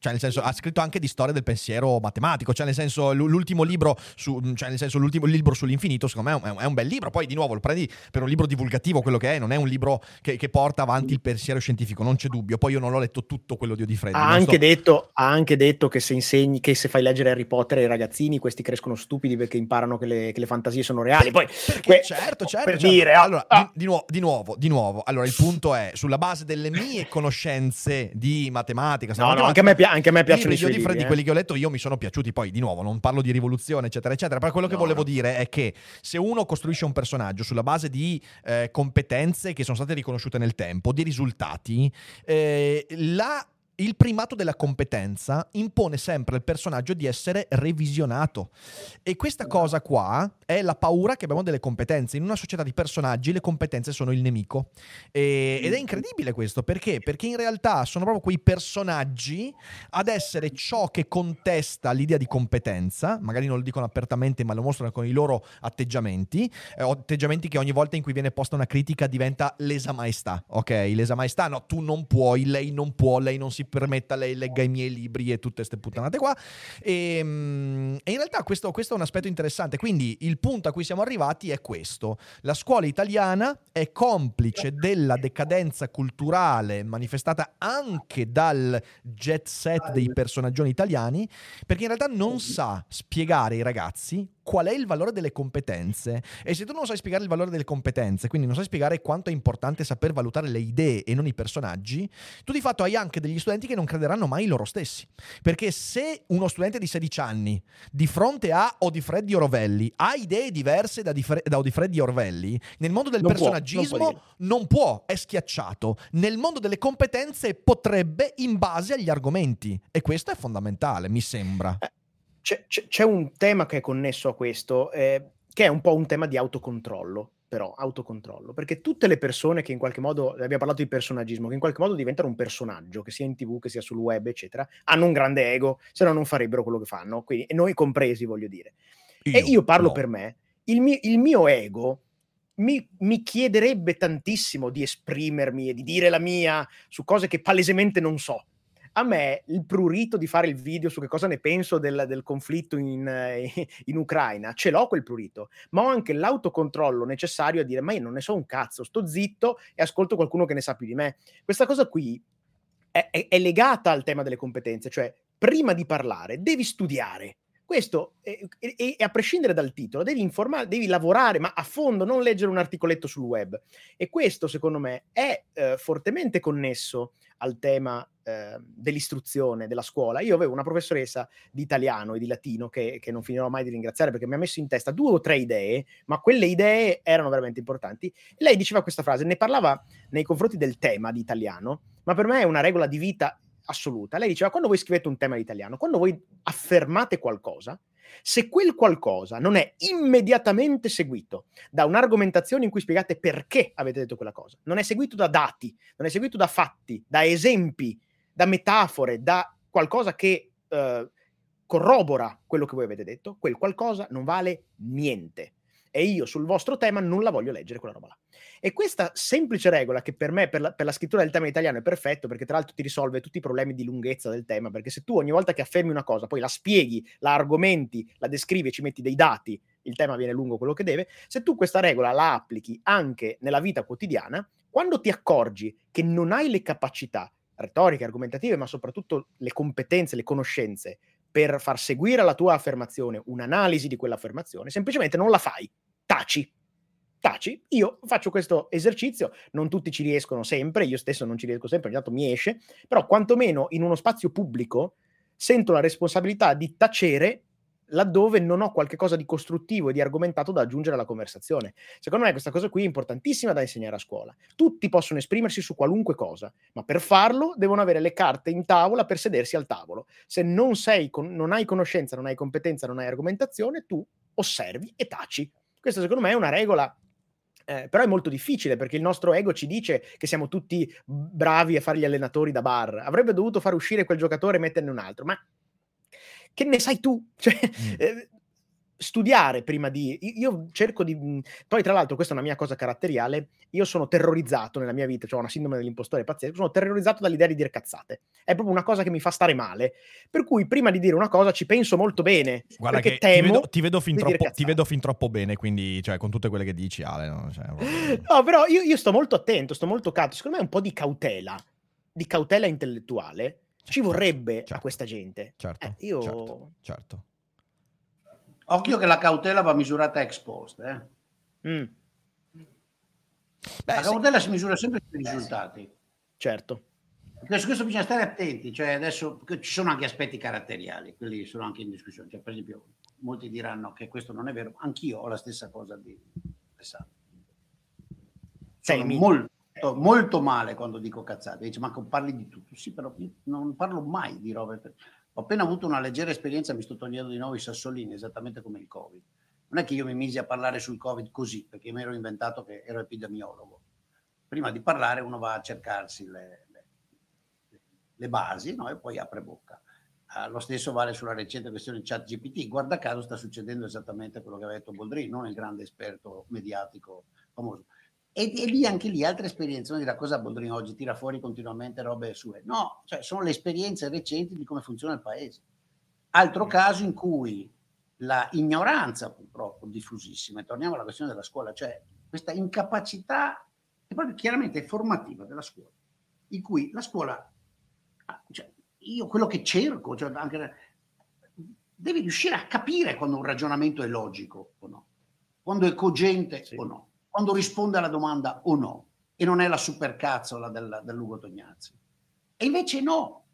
Cioè, nel senso, ha scritto anche di storia del pensiero matematico. Cioè, nel senso, l'ultimo libro, su, cioè, nel senso, l'ultimo libro sull'infinito, secondo me è un, è un, bel libro. Poi, di nuovo, lo prendi per un libro divulgativo, quello che è, non è un libro che, che porta avanti il pensiero scientifico, non c'è dubbio. Poi io non l'ho letto tutto quello di Odifreddi. Ha, anche, sto... detto, ha anche detto che se insegni, che se fai leggere Harry Potter ai ragazzini, questi crescono stupidi perché imparano che le, che le fantasie sono reali. Poi, que- certo, certo. Per certo. dire, allora, ah. di, di, nuovo, di nuovo, di nuovo. Allora, il punto è, sulla base delle mie conoscenze di matematica, no, no, anche a me, anche a me piacciono i di Freddy, eh. quelli che ho letto io mi sono piaciuti. Poi, di nuovo, non parlo di rivoluzione, eccetera, eccetera. Però quello che no, volevo dire è che se uno costruisce un personaggio sulla base di eh, competenze che sono state riconosciute nel tempo, di risultati, eh, la il primato della competenza impone sempre al personaggio di essere revisionato. E questa cosa qua è la paura che abbiamo delle competenze. In una società di personaggi le competenze sono il nemico. E, ed è incredibile questo, perché? Perché in realtà sono proprio quei personaggi ad essere ciò che contesta l'idea di competenza, magari non lo dicono apertamente, ma lo mostrano con i loro atteggiamenti, eh, atteggiamenti che ogni volta in cui viene posta una critica diventa lesa maestà, ok? Lesa maestà, no, tu non puoi, lei non può, lei non si permetta lei legga i miei libri e tutte queste puttanate qua. E, ehm, e in realtà questo, questo, è un aspetto interessante. Quindi il punto a cui siamo arrivati è questo. La scuola italiana è complice della decadenza culturale manifestata anche dal jet set dei personaggi italiani, perché in realtà non sa spiegare ai ragazzi qual è il valore delle competenze. E se tu non sai spiegare il valore delle competenze, quindi non sai spiegare quanto è importante saper valutare le idee e non i personaggi, tu di fatto hai anche degli studenti che non crederanno mai loro stessi. Perché se uno studente di 16 anni, di fronte a Odifreddi Orvelli, ha idee diverse da, Difre- da Odifreddi Orvelli, nel mondo del non personaggismo può, non, non, può, è schiacciato. Nel mondo delle competenze potrebbe in base agli argomenti. E questo è fondamentale, mi sembra. Eh c'è, c'è, un tema che è connesso a questo, eh, che è un po' un tema di autocontrollo, però, autocontrollo, perché tutte le persone che in qualche modo, abbiamo parlato di personaggismo, che in qualche modo diventano un personaggio, che sia in tv, che sia sul web, eccetera, hanno un grande ego, se no non farebbero quello che fanno, quindi, e noi compresi, voglio dire. Io, e io parlo no. per me, il mio, il mio ego mi, mi, chiederebbe tantissimo di esprimermi e di dire la mia su cose che palesemente non so a me il prurito di fare il video su che cosa ne penso del, del conflitto in, in, Ucraina, ce l'ho quel prurito, ma ho anche l'autocontrollo necessario a dire ma io non ne so un cazzo, sto zitto e ascolto qualcuno che ne sa più di me. Questa cosa qui è, è, è legata al tema delle competenze, cioè prima di parlare devi studiare. Questo, e, e, e, a prescindere dal titolo, devi informare, devi lavorare, ma a fondo, non leggere un articoletto sul web. E questo, secondo me, è eh, fortemente connesso al tema eh, dell'istruzione, della scuola. Io avevo una professoressa di italiano e di latino che, che, non finirò mai di ringraziare perché mi ha messo in testa due o tre idee, ma quelle idee erano veramente importanti. Lei diceva questa frase, ne parlava nei confronti del tema di italiano, ma per me è una regola di vita assoluta. Lei diceva, quando voi scrivete un tema in italiano, quando voi affermate qualcosa, se quel qualcosa non è immediatamente seguito da un'argomentazione in cui spiegate perché avete detto quella cosa, non è seguito da dati, non è seguito da fatti, da esempi, da metafore, da qualcosa che eh, corrobora quello che voi avete detto, quel qualcosa non vale niente e io sul vostro tema non la voglio leggere quella roba là. E questa semplice regola, che per me, per la, per la, scrittura del tema italiano, è perfetto, perché tra l'altro ti risolve tutti i problemi di lunghezza del tema, perché se tu ogni volta che affermi una cosa, poi la spieghi, la argomenti, la descrivi e ci metti dei dati, il tema viene lungo quello che deve, se tu questa regola la applichi anche nella vita quotidiana, quando ti accorgi che non hai le capacità retoriche, argomentative, ma soprattutto le competenze, le conoscenze per far seguire alla tua affermazione un'analisi di quell'affermazione, semplicemente non la fai, taci. Taci, io faccio questo esercizio, non tutti ci riescono sempre, io stesso non ci riesco sempre, ogni tanto mi esce, però quantomeno in uno spazio pubblico sento la responsabilità di tacere laddove non ho qualche cosa di costruttivo e di argomentato da aggiungere alla conversazione. Secondo me questa cosa qui è importantissima da insegnare a scuola. Tutti possono esprimersi su qualunque cosa, ma per farlo devono avere le carte in tavola per sedersi al tavolo. Se non, sei, non hai conoscenza, non hai competenza, non hai argomentazione, tu osservi e taci. Questa secondo me è una regola eh, però è molto difficile perché il nostro ego ci dice che siamo tutti bravi a fare gli allenatori da bar. Avrebbe dovuto far uscire quel giocatore e metterne un altro, ma che ne sai tu? Cioè, mm. eh, studiare prima di... Io cerco di... Mhmm, poi tra l'altro questa è una mia cosa caratteriale, io sono terrorizzato nella mia vita, cioè ho una sindrome dell'impostore pazzesco, sono terrorizzato dall'idea di dire cazzate. È proprio una cosa che mi fa stare male. Per cui prima di dire una cosa ci penso molto bene. Guarda che ti vedo, ti, vedo troppo, ti vedo, fin troppo, bene, quindi cioè, con tutte quelle che dici Ale. No, cioè, no però io, io, sto molto attento, sto molto cauto. Secondo me un po' di cautela, di cautela intellettuale, ci certo, vorrebbe certo. a questa gente. Certo, eh, io... certo, certo. Occhio che la cautela va misurata ex post. Eh? Mm. Beh, la cautela sì. si misura sempre sui risultati. Certo. Perché su questo bisogna stare attenti, cioè adesso ci sono anche aspetti caratteriali, quelli sono anche in discussione. Cioè, per esempio, molti diranno che questo non è vero, anch'io ho la stessa cosa di Alessandro. Sono molto, molto male quando dico cazzate, dice ma parli di tutto. Sì, però io non parlo mai di robe. Ho appena avuto una leggera esperienza, mi sto togliendo di nuovo i sassolini, esattamente come il Covid. Non è che io mi misi a parlare sul Covid così, perché mi ero inventato che ero epidemiologo. Prima di parlare uno va a cercarsi le, le, le basi no? e poi apre bocca. Uh, lo stesso vale sulla recente questione chat GPT. Guarda caso sta succedendo esattamente quello che aveva detto Boldrini, non il grande esperto mediatico famoso. E, e, lì anche lì altre esperienze, non dire cosa Boldrini oggi tira fuori continuamente robe sue. No, cioè sono le esperienze recenti di come funziona il paese. Altro caso in cui la ignoranza purtroppo diffusissima, e torniamo alla questione della scuola, cioè questa incapacità è proprio chiaramente formativa della scuola, in cui la scuola, cioè, io quello che cerco, cioè anche, devi riuscire a capire quando un ragionamento è logico o no, quando è cogente sì. o no quando risponde alla domanda o no, e non è la supercazzola del, del Lugo Tognazzi. E invece no,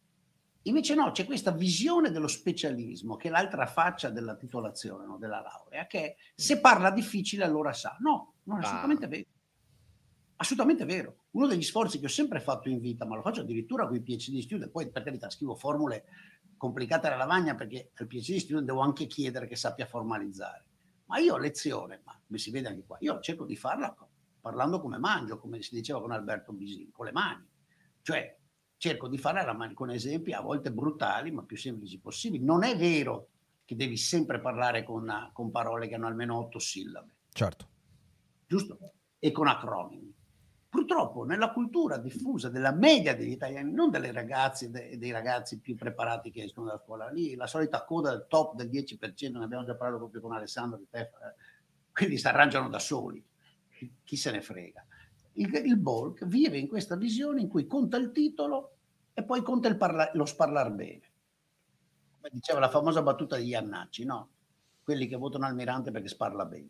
invece no, c'è questa visione dello specialismo, che è l'altra faccia della titolazione, no? della laurea, che se parla difficile allora sa. No, non è assolutamente vero. Assolutamente vero. Uno degli sforzi che ho sempre fatto in vita, ma lo faccio addirittura con i PhD student, poi per carità scrivo formule complicate alla lavagna perché al PhD student devo anche chiedere che sappia formalizzare ma io lezione, ma come si vede anche qua, io cerco di farla parlando come mangio, come si diceva con Alberto Bisini, con le mani. Cioè, cerco di farla con esempi a volte brutali, ma più semplici possibili. Non è vero che devi sempre parlare con, con parole che hanno almeno otto sillabe. Certo. Giusto? E con acronimi. Purtroppo nella cultura diffusa della media degli italiani, non delle ragazze e dei ragazzi più preparati che escono dalla scuola, lì la solita coda del top del 10%, ne abbiamo già parlato proprio con Alessandro di te, quindi si arrangiano da soli, chi se ne frega. Il, il Bolk vive in questa visione in cui conta il titolo e poi conta parla, lo sparlar bene. Come diceva la famosa battuta di Iannacci, no? Quelli che votano Almirante perché sparla bene.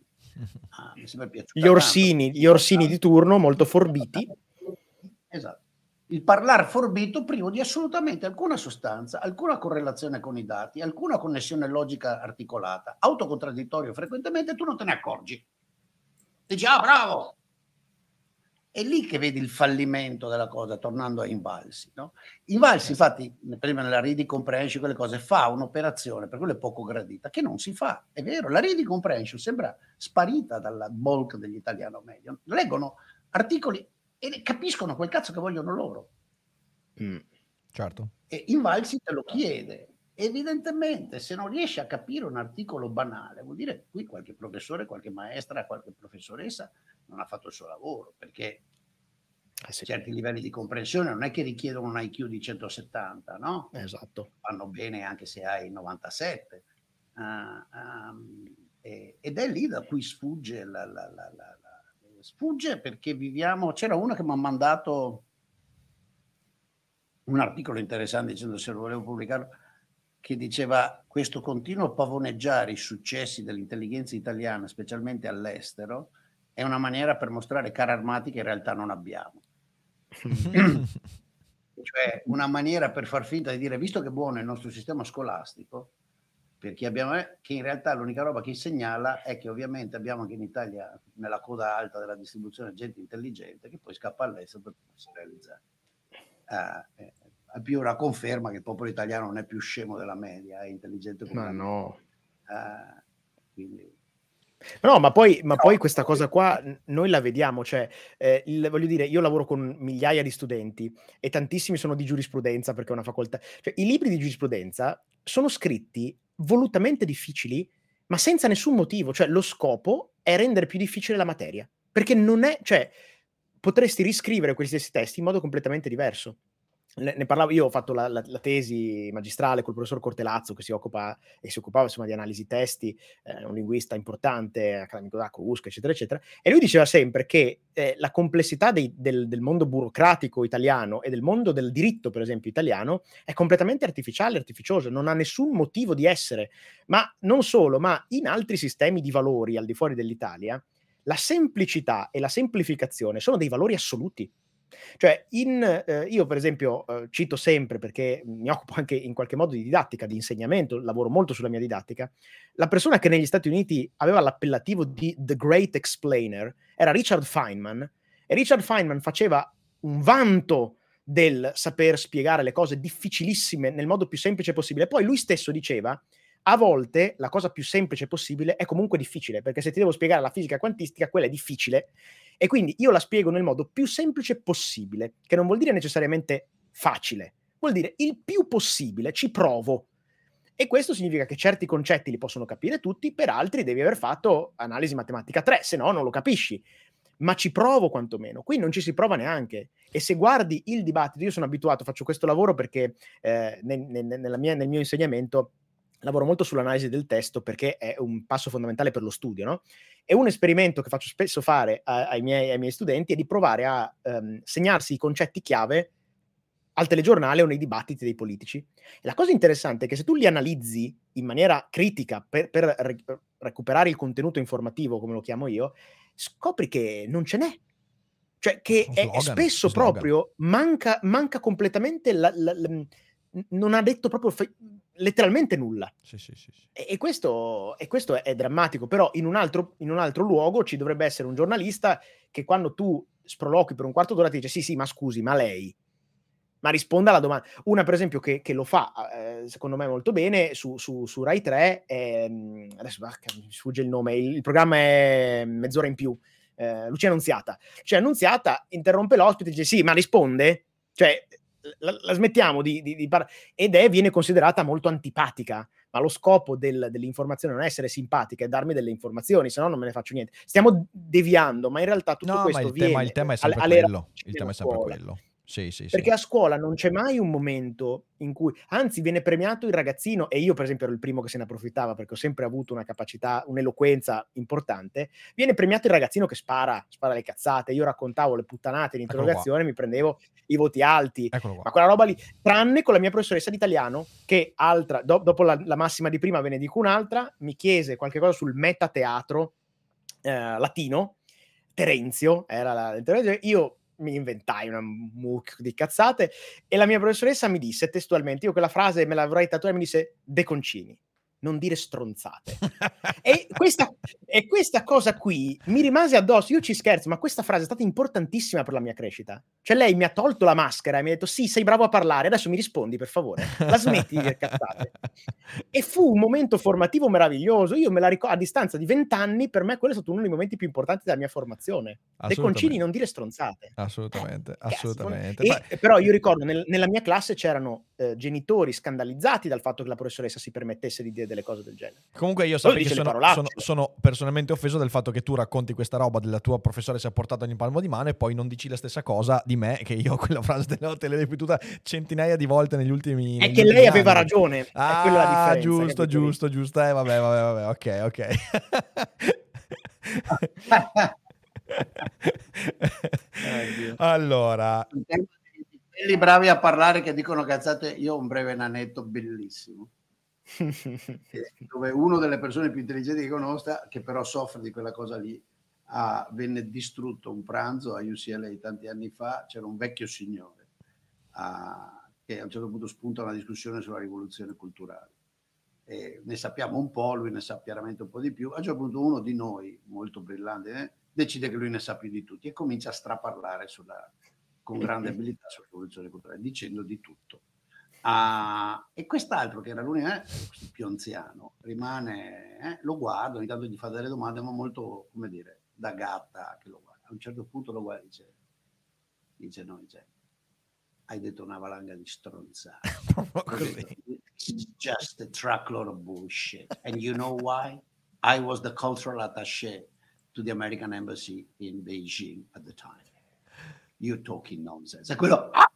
Ah, mi sembra piaciuto. Gli orsini, gli orsini di turno, molto forbiti. Esatto. Il parlare forbito privo di assolutamente alcuna sostanza, alcuna correlazione con i dati, alcuna connessione logica articolata, autocontradittorio frequentemente, tu non te ne accorgi. Dici, ah, bravo, è lì che vedi il fallimento della cosa, tornando a Invalsi. No? Invalsi, infatti, prima nella reading comprehension, quelle cose, fa un'operazione, per quello è poco gradita, che non si fa. È vero, la reading comprehension sembra sparita dalla bulk degli italiano medio. Leggono articoli e capiscono quel cazzo che vogliono loro. Mm, certo. E Invalsi te lo chiede. Evidentemente, se non riesci a capire un articolo banale, vuol dire che qui qualche professore, qualche maestra, qualche professoressa non ha fatto il suo lavoro, perché eh sì. certi livelli di comprensione non è che richiedono un IQ di 170, no? Esatto. Vanno bene anche se hai 97. Uh, um, e, ed è lì da cui sfugge la, la, la, la sfugge perché viviamo. C'era uno che mi ha mandato un articolo interessante dicendo se lo volevo pubblicarlo che diceva questo continuo pavoneggiare i successi dell'intelligenza italiana, specialmente all'estero, è una maniera per mostrare carri armati che in realtà non abbiamo. cioè una maniera per far finta di dire, visto che è buono il nostro sistema scolastico, perché abbiamo, eh, che in realtà l'unica roba che segnala è che ovviamente abbiamo anche in Italia, nella coda alta della distribuzione, gente intelligente che poi scappa all'estero per potersi realizzare. Ah, eh, è più una conferma che il popolo italiano non è più scemo della media, è intelligente come Ma no. Ah, quindi No, ma poi, ma poi questa cosa qua noi la vediamo, cioè, eh, il, voglio dire, io lavoro con migliaia di studenti e tantissimi sono di giurisprudenza perché è una facoltà. Cioè, i libri di giurisprudenza sono scritti volutamente difficili, ma senza nessun motivo. Cioè, lo scopo è rendere più difficile la materia. Perché non è, cioè, potresti riscrivere questi stessi testi in modo completamente diverso ne parlavo io, ho fatto la, la, la, tesi magistrale col professor Cortelazzo che si occupa e si occupava insomma di analisi testi, eh, un linguista importante, accademico da Crusca, eccetera, eccetera, e lui diceva sempre che eh, la complessità dei, del, del, mondo burocratico italiano e del mondo del diritto, per esempio, italiano, è completamente artificiale, artificioso, non ha nessun motivo di essere, ma non solo, ma in altri sistemi di valori al di fuori dell'Italia, la semplicità e la semplificazione sono dei valori assoluti cioè, in, eh, io per esempio eh, cito sempre, perché mi occupo anche in qualche modo di didattica, di insegnamento, lavoro molto sulla mia didattica, la persona che negli Stati Uniti aveva l'appellativo di The Great Explainer era Richard Feynman, e Richard Feynman faceva un vanto del saper spiegare le cose difficilissime nel modo più semplice possibile. Poi lui stesso diceva, a volte la cosa più semplice possibile è comunque difficile, perché se ti devo spiegare la fisica quantistica, quella è difficile e quindi io la spiego nel modo più semplice possibile, che non vuol dire necessariamente facile, vuol dire il più possibile, ci provo. E questo significa che certi concetti li possono capire tutti, per altri devi aver fatto analisi matematica 3, se no non lo capisci. Ma ci provo quantomeno. Qui non ci si prova neanche. E se guardi il dibattito, io sono abituato, faccio questo lavoro perché eh, nel, nel, mia, nel mio insegnamento lavoro molto sull'analisi del testo perché è un passo fondamentale per lo studio, no? E un esperimento che faccio spesso fare a, ai, miei, ai, miei, studenti è di provare a um, segnarsi i concetti chiave al telegiornale o nei dibattiti dei politici. E la cosa interessante è che se tu li analizzi in maniera critica per, per re- recuperare il contenuto informativo, come lo chiamo io, scopri che non ce n'è. Cioè che è, spesso proprio manca, manca completamente la, la, la, non ha detto proprio fe- letteralmente nulla. Sì, sì, sì, e, e, questo, e, questo, è drammatico, però in un, altro, in un, altro, luogo ci dovrebbe essere un giornalista che quando tu sproloqui per un quarto d'ora ti dice sì, sì, ma scusi, ma lei? Ma risponda alla domanda. Una, per esempio, che, che lo fa, eh, secondo me, molto bene su, su, su Rai 3, è, mm, adesso ah, mi sfugge il nome, il, il programma è Mezz'ora in più, eh, Lucia Annunziata. Lucia Annunziata interrompe l'ospite e dice sì, ma risponde? Cioè, la, la smettiamo di, di, di parlare ed è, viene considerata molto antipatica ma lo scopo del, dell'informazione non è essere simpatica, è darmi delle informazioni, se no non me ne faccio niente. Stiamo deviando, ma in realtà tutto no, questo ma il viene tema, il tema è sempre quello. Il tema è sempre quello. Sì, sì, Perché sì. a scuola non c'è mai un momento in cui, anzi, viene premiato il ragazzino, e io, per esempio, ero il primo che se ne approfittava perché ho sempre avuto una capacità, un'eloquenza importante. Viene premiato il ragazzino che spara, spara le cazzate. Io raccontavo le puttanate in interrogazione, mi prendevo i voti alti. Ma quella roba lì, tranne con la mia professoressa di italiano, che altra, do, dopo la, la, massima di prima ve ne dico un'altra, mi chiese qualche cosa sul metateatro eh, latino. Terenzio era la, io mi inventai una mucchio di cazzate e la mia professoressa mi disse testualmente, io quella frase me l'avrei tatuata, mi disse De Concini non dire stronzate. e, questa, e, questa, cosa qui mi rimase addosso. Io ci scherzo, ma questa frase è stata importantissima per la mia crescita. Cioè, lei mi ha tolto la maschera e mi ha detto: Sì, sei bravo a parlare, adesso mi rispondi, per favore. La smetti di dire cazzate. e fu un momento formativo meraviglioso. Io me la ricordo a distanza di vent'anni, per me quello è stato uno dei momenti più importanti della mia formazione. De Concini, non dire stronzate. Assolutamente, eh, assolutamente. E, però io ricordo, nel, nella mia classe c'erano eh, genitori scandalizzati dal fatto che la professoressa si permettesse di dire delle cose del genere. Comunque io sappi che sono, sono, sono, personalmente offeso del fatto che tu racconti questa roba della tua professoressa portata in palmo di mano e poi non dici la stessa cosa di me, che io quella frase te l'ho ripetuta centinaia di volte negli ultimi È negli che ultimi lei anni. aveva ragione. Ah, giusto, giusto, giusto. Eh, vabbè, vabbè, vabbè, ok, ok. allora, quelli bravi a parlare che dicono cazzate, io ho un breve nanetto bellissimo. dove una delle persone più intelligenti che conosco, che però soffre di quella cosa lì, ah, venne distrutto un pranzo a UCLA tanti anni fa, c'era un vecchio signore ah, che a un certo punto spunta una discussione sulla rivoluzione culturale. E ne sappiamo un po', lui ne sa chiaramente un po' di più. A un certo punto uno di noi, molto brillante, eh, decide che lui ne sa più di tutti e comincia a straparlare sulla, con grande abilità sulla rivoluzione culturale, dicendo di tutto. Ah, e quest'altro che era l'unico, eh, più anziano, rimane, eh, lo guardo, ogni tanto gli fa delle domande, ma molto, come dire, da gatta che lo guarda. A un certo punto lo guarda e dice, dice no, dice, hai detto una valanga di stronzate. It's just a truckload of bullshit. And you know why? I was the cultural attaché to the American Embassy in Beijing at the time. You're talking nonsense. E quello... Ah!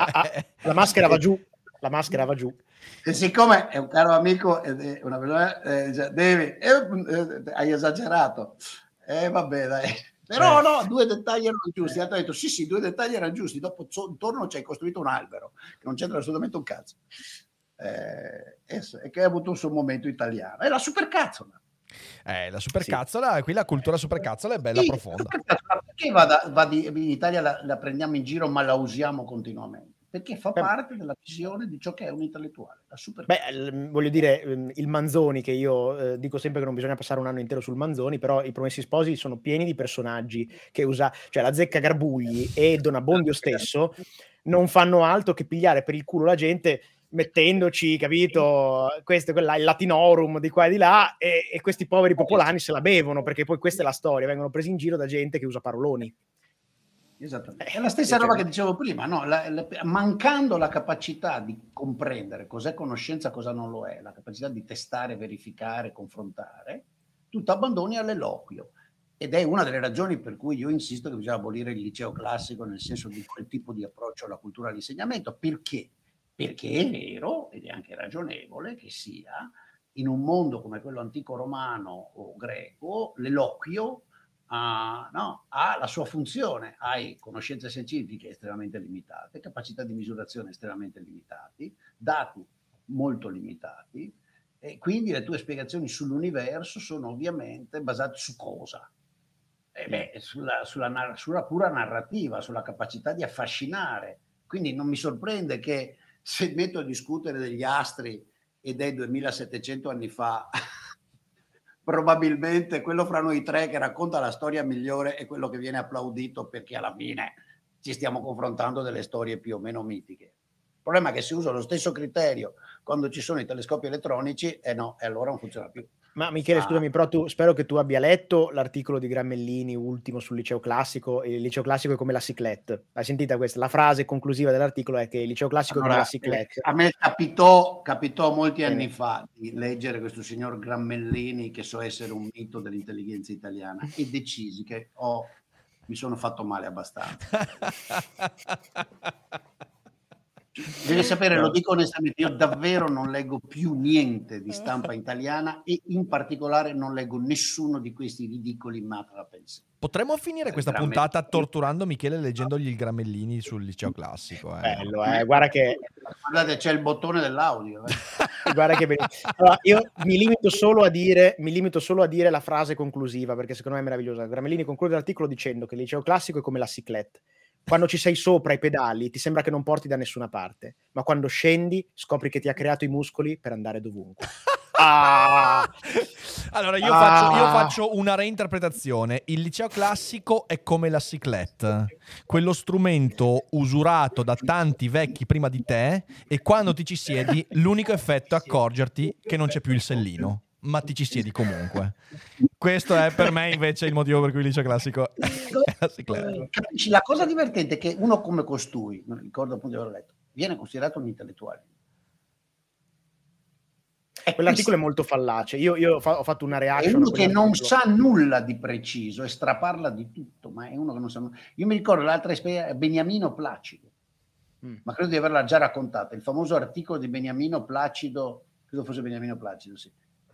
Ah, ah, la maschera va giù, la maschera va giù. E siccome è un caro amico, è una persona, eh, dice, Devi, eh, eh, hai esagerato. Eh, vabbè, dai. Però no, due dettagli erano giusti. Ha detto sì, sì, due dettagli erano giusti. Dopo intorno ci hai costruito un albero che non c'entra assolutamente un cazzo. Eh, e che ha avuto un suo momento italiano. È la supercazzola. Eh, la supercazzola, sì. qui la cultura supercazzola è bella sì, profonda. Perché va, da, va di, in Italia la, la, prendiamo in giro ma la usiamo continuamente? Perché fa Beh, parte della visione di ciò che è un intellettuale. La Beh, voglio dire, il Manzoni, che io eh, dico sempre che non bisogna passare un anno intero sul Manzoni, però i Promessi Sposi sono pieni di personaggi che usa, cioè la Zecca Garbugli e Don Abbondio stesso non fanno altro che pigliare per il culo la gente mettendoci, capito, questo quella, il latinorum di qua e di là, e, e, questi poveri popolani se la bevono, perché poi questa è la storia, vengono presi in giro da gente che usa paroloni. Esattamente. È la stessa roba che dicevo prima, no? la, la, mancando la capacità di comprendere cos'è conoscenza, cosa non lo è, la capacità di testare, verificare, confrontare, tu ti abbandoni all'eloquio. Ed è una delle ragioni per cui io insisto che bisogna abolire il liceo classico nel senso di quel tipo di approccio alla cultura dell'insegnamento. Perché? Perché è vero ed è anche ragionevole che sia in un mondo come quello antico romano o greco, l'eloquio uh, no, ha la sua funzione, hai conoscenze scientifiche estremamente limitate, capacità di misurazione estremamente limitati, dati molto limitati, e quindi le tue spiegazioni sull'universo sono ovviamente basate su cosa? Eh beh, sulla, sulla, sulla pura narrativa, sulla capacità di affascinare. Quindi non mi sorprende che se metto a discutere degli astri ed è 2700 anni fa, probabilmente quello fra noi tre che racconta la storia migliore è quello che viene applaudito perché alla fine ci stiamo confrontando delle storie più o meno mitiche. Il problema è che se uso lo stesso criterio quando ci sono i telescopi elettronici, e eh no, e allora non funziona più. Ma Michele, ah. scusami, però tu spero che tu abbia letto l'articolo di Grammellini ultimo sul liceo classico. Il liceo classico è come la ciclette. Hai sentita questa? La frase conclusiva dell'articolo è che il liceo classico allora, è come la ciclette. A me capitò, capitò molti anni eh. fa di leggere questo signor Grammellini, che so essere un mito dell'intelligenza italiana, e decisi che ho, mi sono fatto male abbastanza. Devi sapere, no. lo dico onestamente, io davvero non leggo più niente di stampa italiana e in particolare non leggo nessuno di questi ridicoli matrapens. Potremmo finire questa puntata torturando Michele leggendogli il Gramellini sul liceo classico. Eh. Bello, eh. guarda che... Guardate, c'è il bottone dell'audio. Eh. guarda che benissimo. Allora, io mi limito, solo a dire, mi limito solo a dire la frase conclusiva, perché secondo me è meravigliosa. Gramellini conclude l'articolo dicendo che il liceo classico è come la ciclette quando ci sei sopra i pedali ti sembra che non porti da nessuna parte, ma quando scendi scopri che ti ha creato i muscoli per andare dovunque. Ah! Allora io, ah! faccio, io, faccio, una reinterpretazione. Il liceo classico è come la ciclette, quello strumento usurato da tanti vecchi prima di te e quando ti ci siedi l'unico effetto è accorgerti che non c'è più il sellino ma ti ci siedi comunque. Questo è per me invece il motivo per cui il liceo classico è la cicletta. La cosa divertente è che uno come costui, non ricordo appunto di aver letto, viene considerato un intellettuale. Quell'articolo è molto fallace. Io, io ho fatto una reaction. È uno che non sa nulla di preciso e straparla di tutto, ma è uno che non sa nulla. Io mi ricordo l'altra esperienza, Beniamino Placido, mm. ma credo di averla già raccontata. Il famoso articolo di Beniamino Placido, credo fosse Beniamino Placido, sì,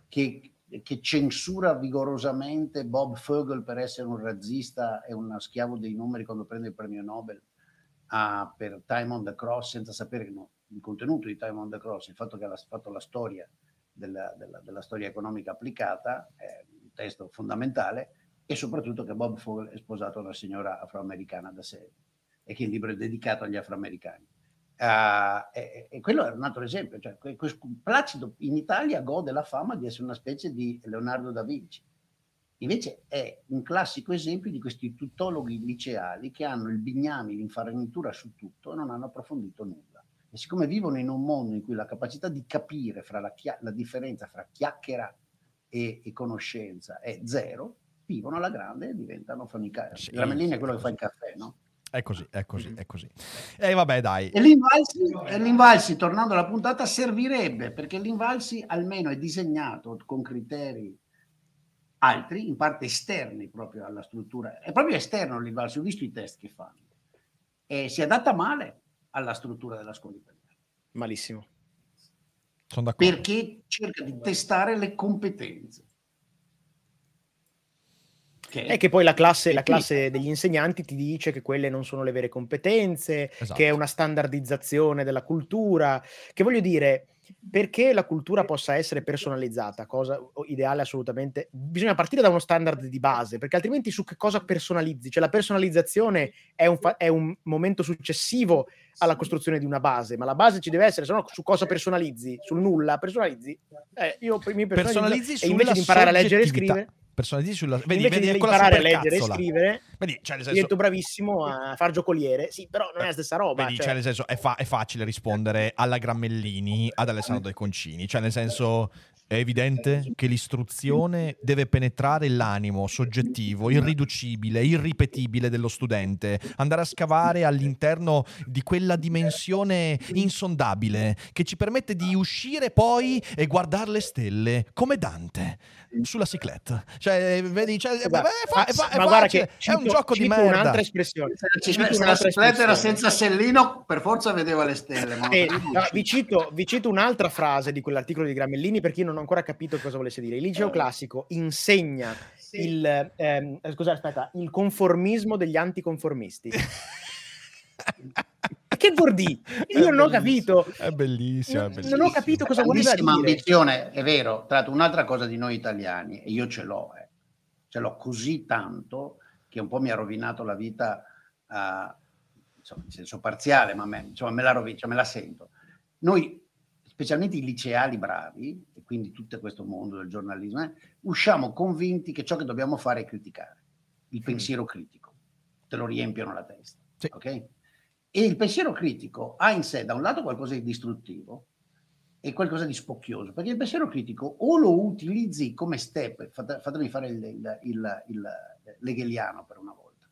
che, che, censura vigorosamente Bob Fogel per essere un razzista e uno schiavo dei numeri quando prende il premio Nobel a, per Time on the Cross senza sapere no, il contenuto di Time on the Cross, il fatto che ha fatto la storia della, della, della storia economica applicata, è un testo fondamentale, e soprattutto che Bob Fogel è sposato a una signora afroamericana da sé e che il libro è dedicato agli afroamericani. Uh, e, e, quello è un altro esempio. Cioè, Placido in Italia gode la fama di essere una specie di Leonardo da Vinci. Invece è un classico esempio di questi tutologhi liceali che hanno il bignami, l'infarinitura su tutto e non hanno approfondito nulla. E siccome vivono in un mondo in cui la capacità di capire fra la, chia- la differenza fra chiacchiera e, e, conoscenza è zero, vivono alla grande e diventano fanicari. Sì, Gramellini è quello che fa il caffè, no? È così, è così, è così. E vabbè, dai. E l'Invalsi, l'Invalsi, tornando alla puntata, servirebbe perché l'Invalsi almeno è disegnato con criteri altri, in parte esterni proprio alla struttura. È proprio esterno l'Invalsi, ho visto i test che fanno. E si adatta male alla struttura della scuola italiana. Malissimo. Sono d'accordo. Perché cerca di testare le competenze. Che... È che poi la classe, la classe, degli insegnanti ti dice che quelle non sono le vere competenze, esatto. che è una standardizzazione della cultura, che voglio dire, perché la cultura possa essere personalizzata, cosa ideale assolutamente, bisogna partire da uno standard di base, perché altrimenti su che cosa personalizzi? Cioè la personalizzazione è un, fa- è un momento successivo alla costruzione di una base, ma la base ci deve essere, se no su cosa personalizzi? Sul nulla personalizzi? Eh, io mi personalizzo personalizzi e invece di imparare a leggere e scrivere personalizzi sulla vedi, Invece vedi, di imparare a leggere e scrivere vedi, cioè, senso... divento bravissimo a far giocoliere. Sì però non è la stessa roba vedi, cioè... cioè. nel senso è, fa- è, facile rispondere alla Grammellini ad Alessandro De Concini cioè nel senso è evidente che l'istruzione deve penetrare l'animo soggettivo, irriducibile, irripetibile dello studente, andare a scavare all'interno di quella dimensione insondabile che ci permette di uscire poi e guardare le stelle come Dante sulla cicletta. Cioè, vedi, cioè, beh, fa, fa, ma guarda che cito, è un gioco di merda. un'altra espressione. Se, se la cicletta era senza sellino, per forza vedeva le stelle. Eh, no, vi, cito, vi, cito, un'altra frase di quell'articolo di Gramellini perché io non ho ancora capito cosa volesse dire. Il liceo classico insegna sì. il, ehm, scusa, aspetta, il conformismo degli anticonformisti. che vuol dire? Io non ho capito. È bellissimo, è bellissimo. Non ho capito cosa vuol dire. ambizione, è vero. Tra l'altro, un'altra cosa di noi italiani, e io ce l'ho, eh. ce l'ho così tanto che un po' mi ha rovinato la vita, uh, insomma, in senso parziale, ma me, insomma, me la rovina, cioè, me la sento. Noi, specialmente i liceali bravi, e quindi tutto questo mondo del giornalismo, eh, usciamo convinti che ciò che dobbiamo fare è criticare, il pensiero mm. critico. Te lo riempiono la testa. Sì. Ok? E il pensiero critico ha in sé da un lato qualcosa di distruttivo è qualcosa di spocchioso, perché il pensiero critico o lo utilizzi come step, fate, fatemi fare il, il, il, il hegeliano per una volta,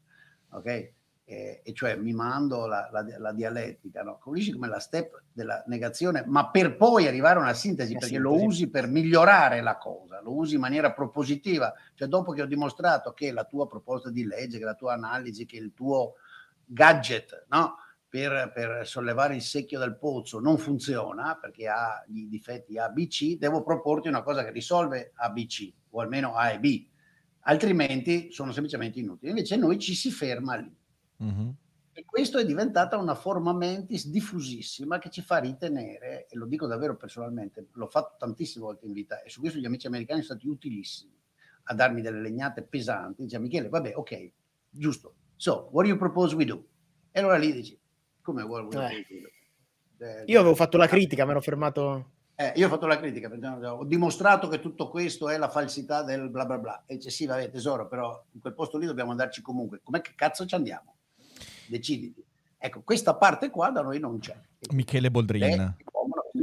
ok? Eh, e cioè mi mando la, la, la dialettica, no? Capisci come la step della negazione, ma per poi arrivare a una sintesi, la perché sintesi. lo usi per migliorare la cosa, lo usi in maniera propositiva, cioè dopo che ho dimostrato che la tua proposta di legge, che la tua analisi, che il tuo gadget, no? per, per, sollevare il secchio dal pozzo non funziona perché ha i difetti A, B, C, devo proporti una cosa che risolve A, B, C o almeno A e B, altrimenti sono semplicemente inutili. Invece noi ci si ferma lì. Mm-hmm. E questo è diventata una forma mentis diffusissima che ci fa ritenere, e lo dico davvero personalmente, l'ho fatto tantissime volte in vita e su questo gli amici americani sono stati utilissimi a darmi delle legnate pesanti. Dice Michele, vabbè, ok, giusto. So, what do you propose we do? E allora lì dici, come vuoi? Eh. Eh, io avevo fatto la critica, mi ero fermato. Eh, io ho fatto la critica, ho dimostrato che tutto questo è la falsità del bla bla bla. E dice sì, vabbè tesoro, però in quel posto lì dobbiamo andarci comunque. Com'è che cazzo ci andiamo? Deciditi. Ecco, questa parte qua da noi non c'è. Michele Boldrin.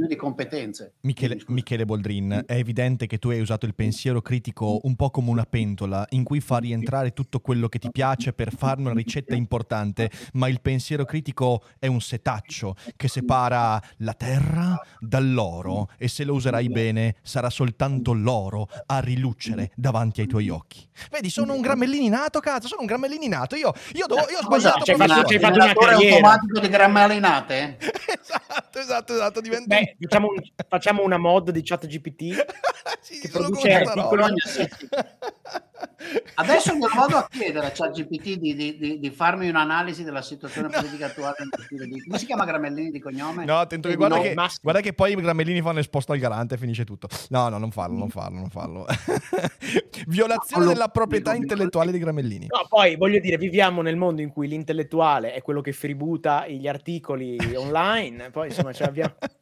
È di competenze. Michele, Michele, Boldrin, è evidente che tu hai usato il pensiero critico un po' come una pentola in cui fa rientrare tutto quello che ti piace per farne una ricetta importante, ma il pensiero critico è un setaccio che separa la terra dall'oro e se lo userai bene sarà soltanto l'oro a riluccere davanti ai tuoi occhi. Vedi, sono un Gramellini nato, cazzo, sono un Gramellini nato. Io, io, do, io ho sbagliato. Fatto, c'hai fatto una carriera. automatico di Grammellinate? esatto, esatto, esatto. Diventa... Beh, facciamo, un, facciamo, una mod di chat GPT sì, che produce articoli. Adesso me lo vado a chiedere a ChatGPT di, di, di, di, farmi un'analisi della situazione no. politica attuale. Come si chiama Gramellini di cognome? No, attento che guarda, che, guarda, che, poi i Gramellini fanno esposto al garante e finisce tutto. No, no, non farlo, non farlo, non farlo. Violazione no, della proprietà intellettuale di Gramellini. No, poi voglio dire, viviamo nel mondo in cui l'intellettuale è quello che fributa gli articoli online, poi insomma ce l'abbiamo...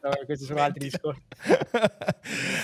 No, questi sono altri discorsi.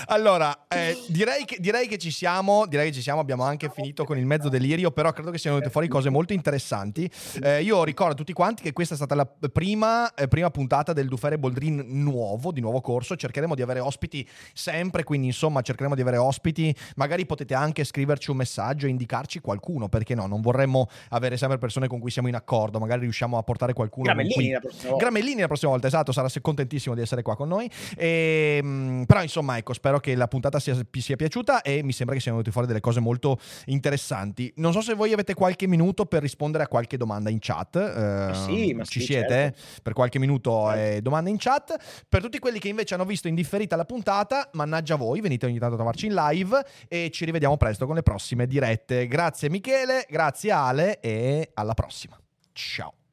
allora, eh, direi, che, direi, che, ci siamo, direi che ci siamo, abbiamo anche finito con il mezzo delirio, però credo che siano venute fuori cose molto interessanti. Eh, io ricordo a tutti quanti che questa è stata la prima, eh, prima puntata del Dufere Boldrin nuovo, di nuovo corso, cercheremo di avere ospiti sempre, quindi insomma cercheremo di avere ospiti, magari potete anche scriverci un messaggio e indicarci qualcuno, perché no, non vorremmo avere sempre persone con cui siamo in accordo, magari riusciamo a portare qualcuno. Gramellini la prossima volta. Gramellini la prossima volta, esatto, sarà contentissimo di essere qua con noi. E, ehm, però insomma, ecco, spero che la puntata sia, sia piaciuta e mi sembra che siano venute fuori delle cose molto interessanti. Non so se voi avete qualche minuto per rispondere a qualche domanda in chat. Eh, sì, ma ci sì, siete? Certo. Per qualche minuto eh, domande in chat. Per tutti quelli che invece hanno visto indifferita la puntata, mannaggia voi, venite ogni tanto a trovarci in live e ci rivediamo presto con le prossime dirette. Grazie Michele, grazie Ale e alla prossima. Ciao.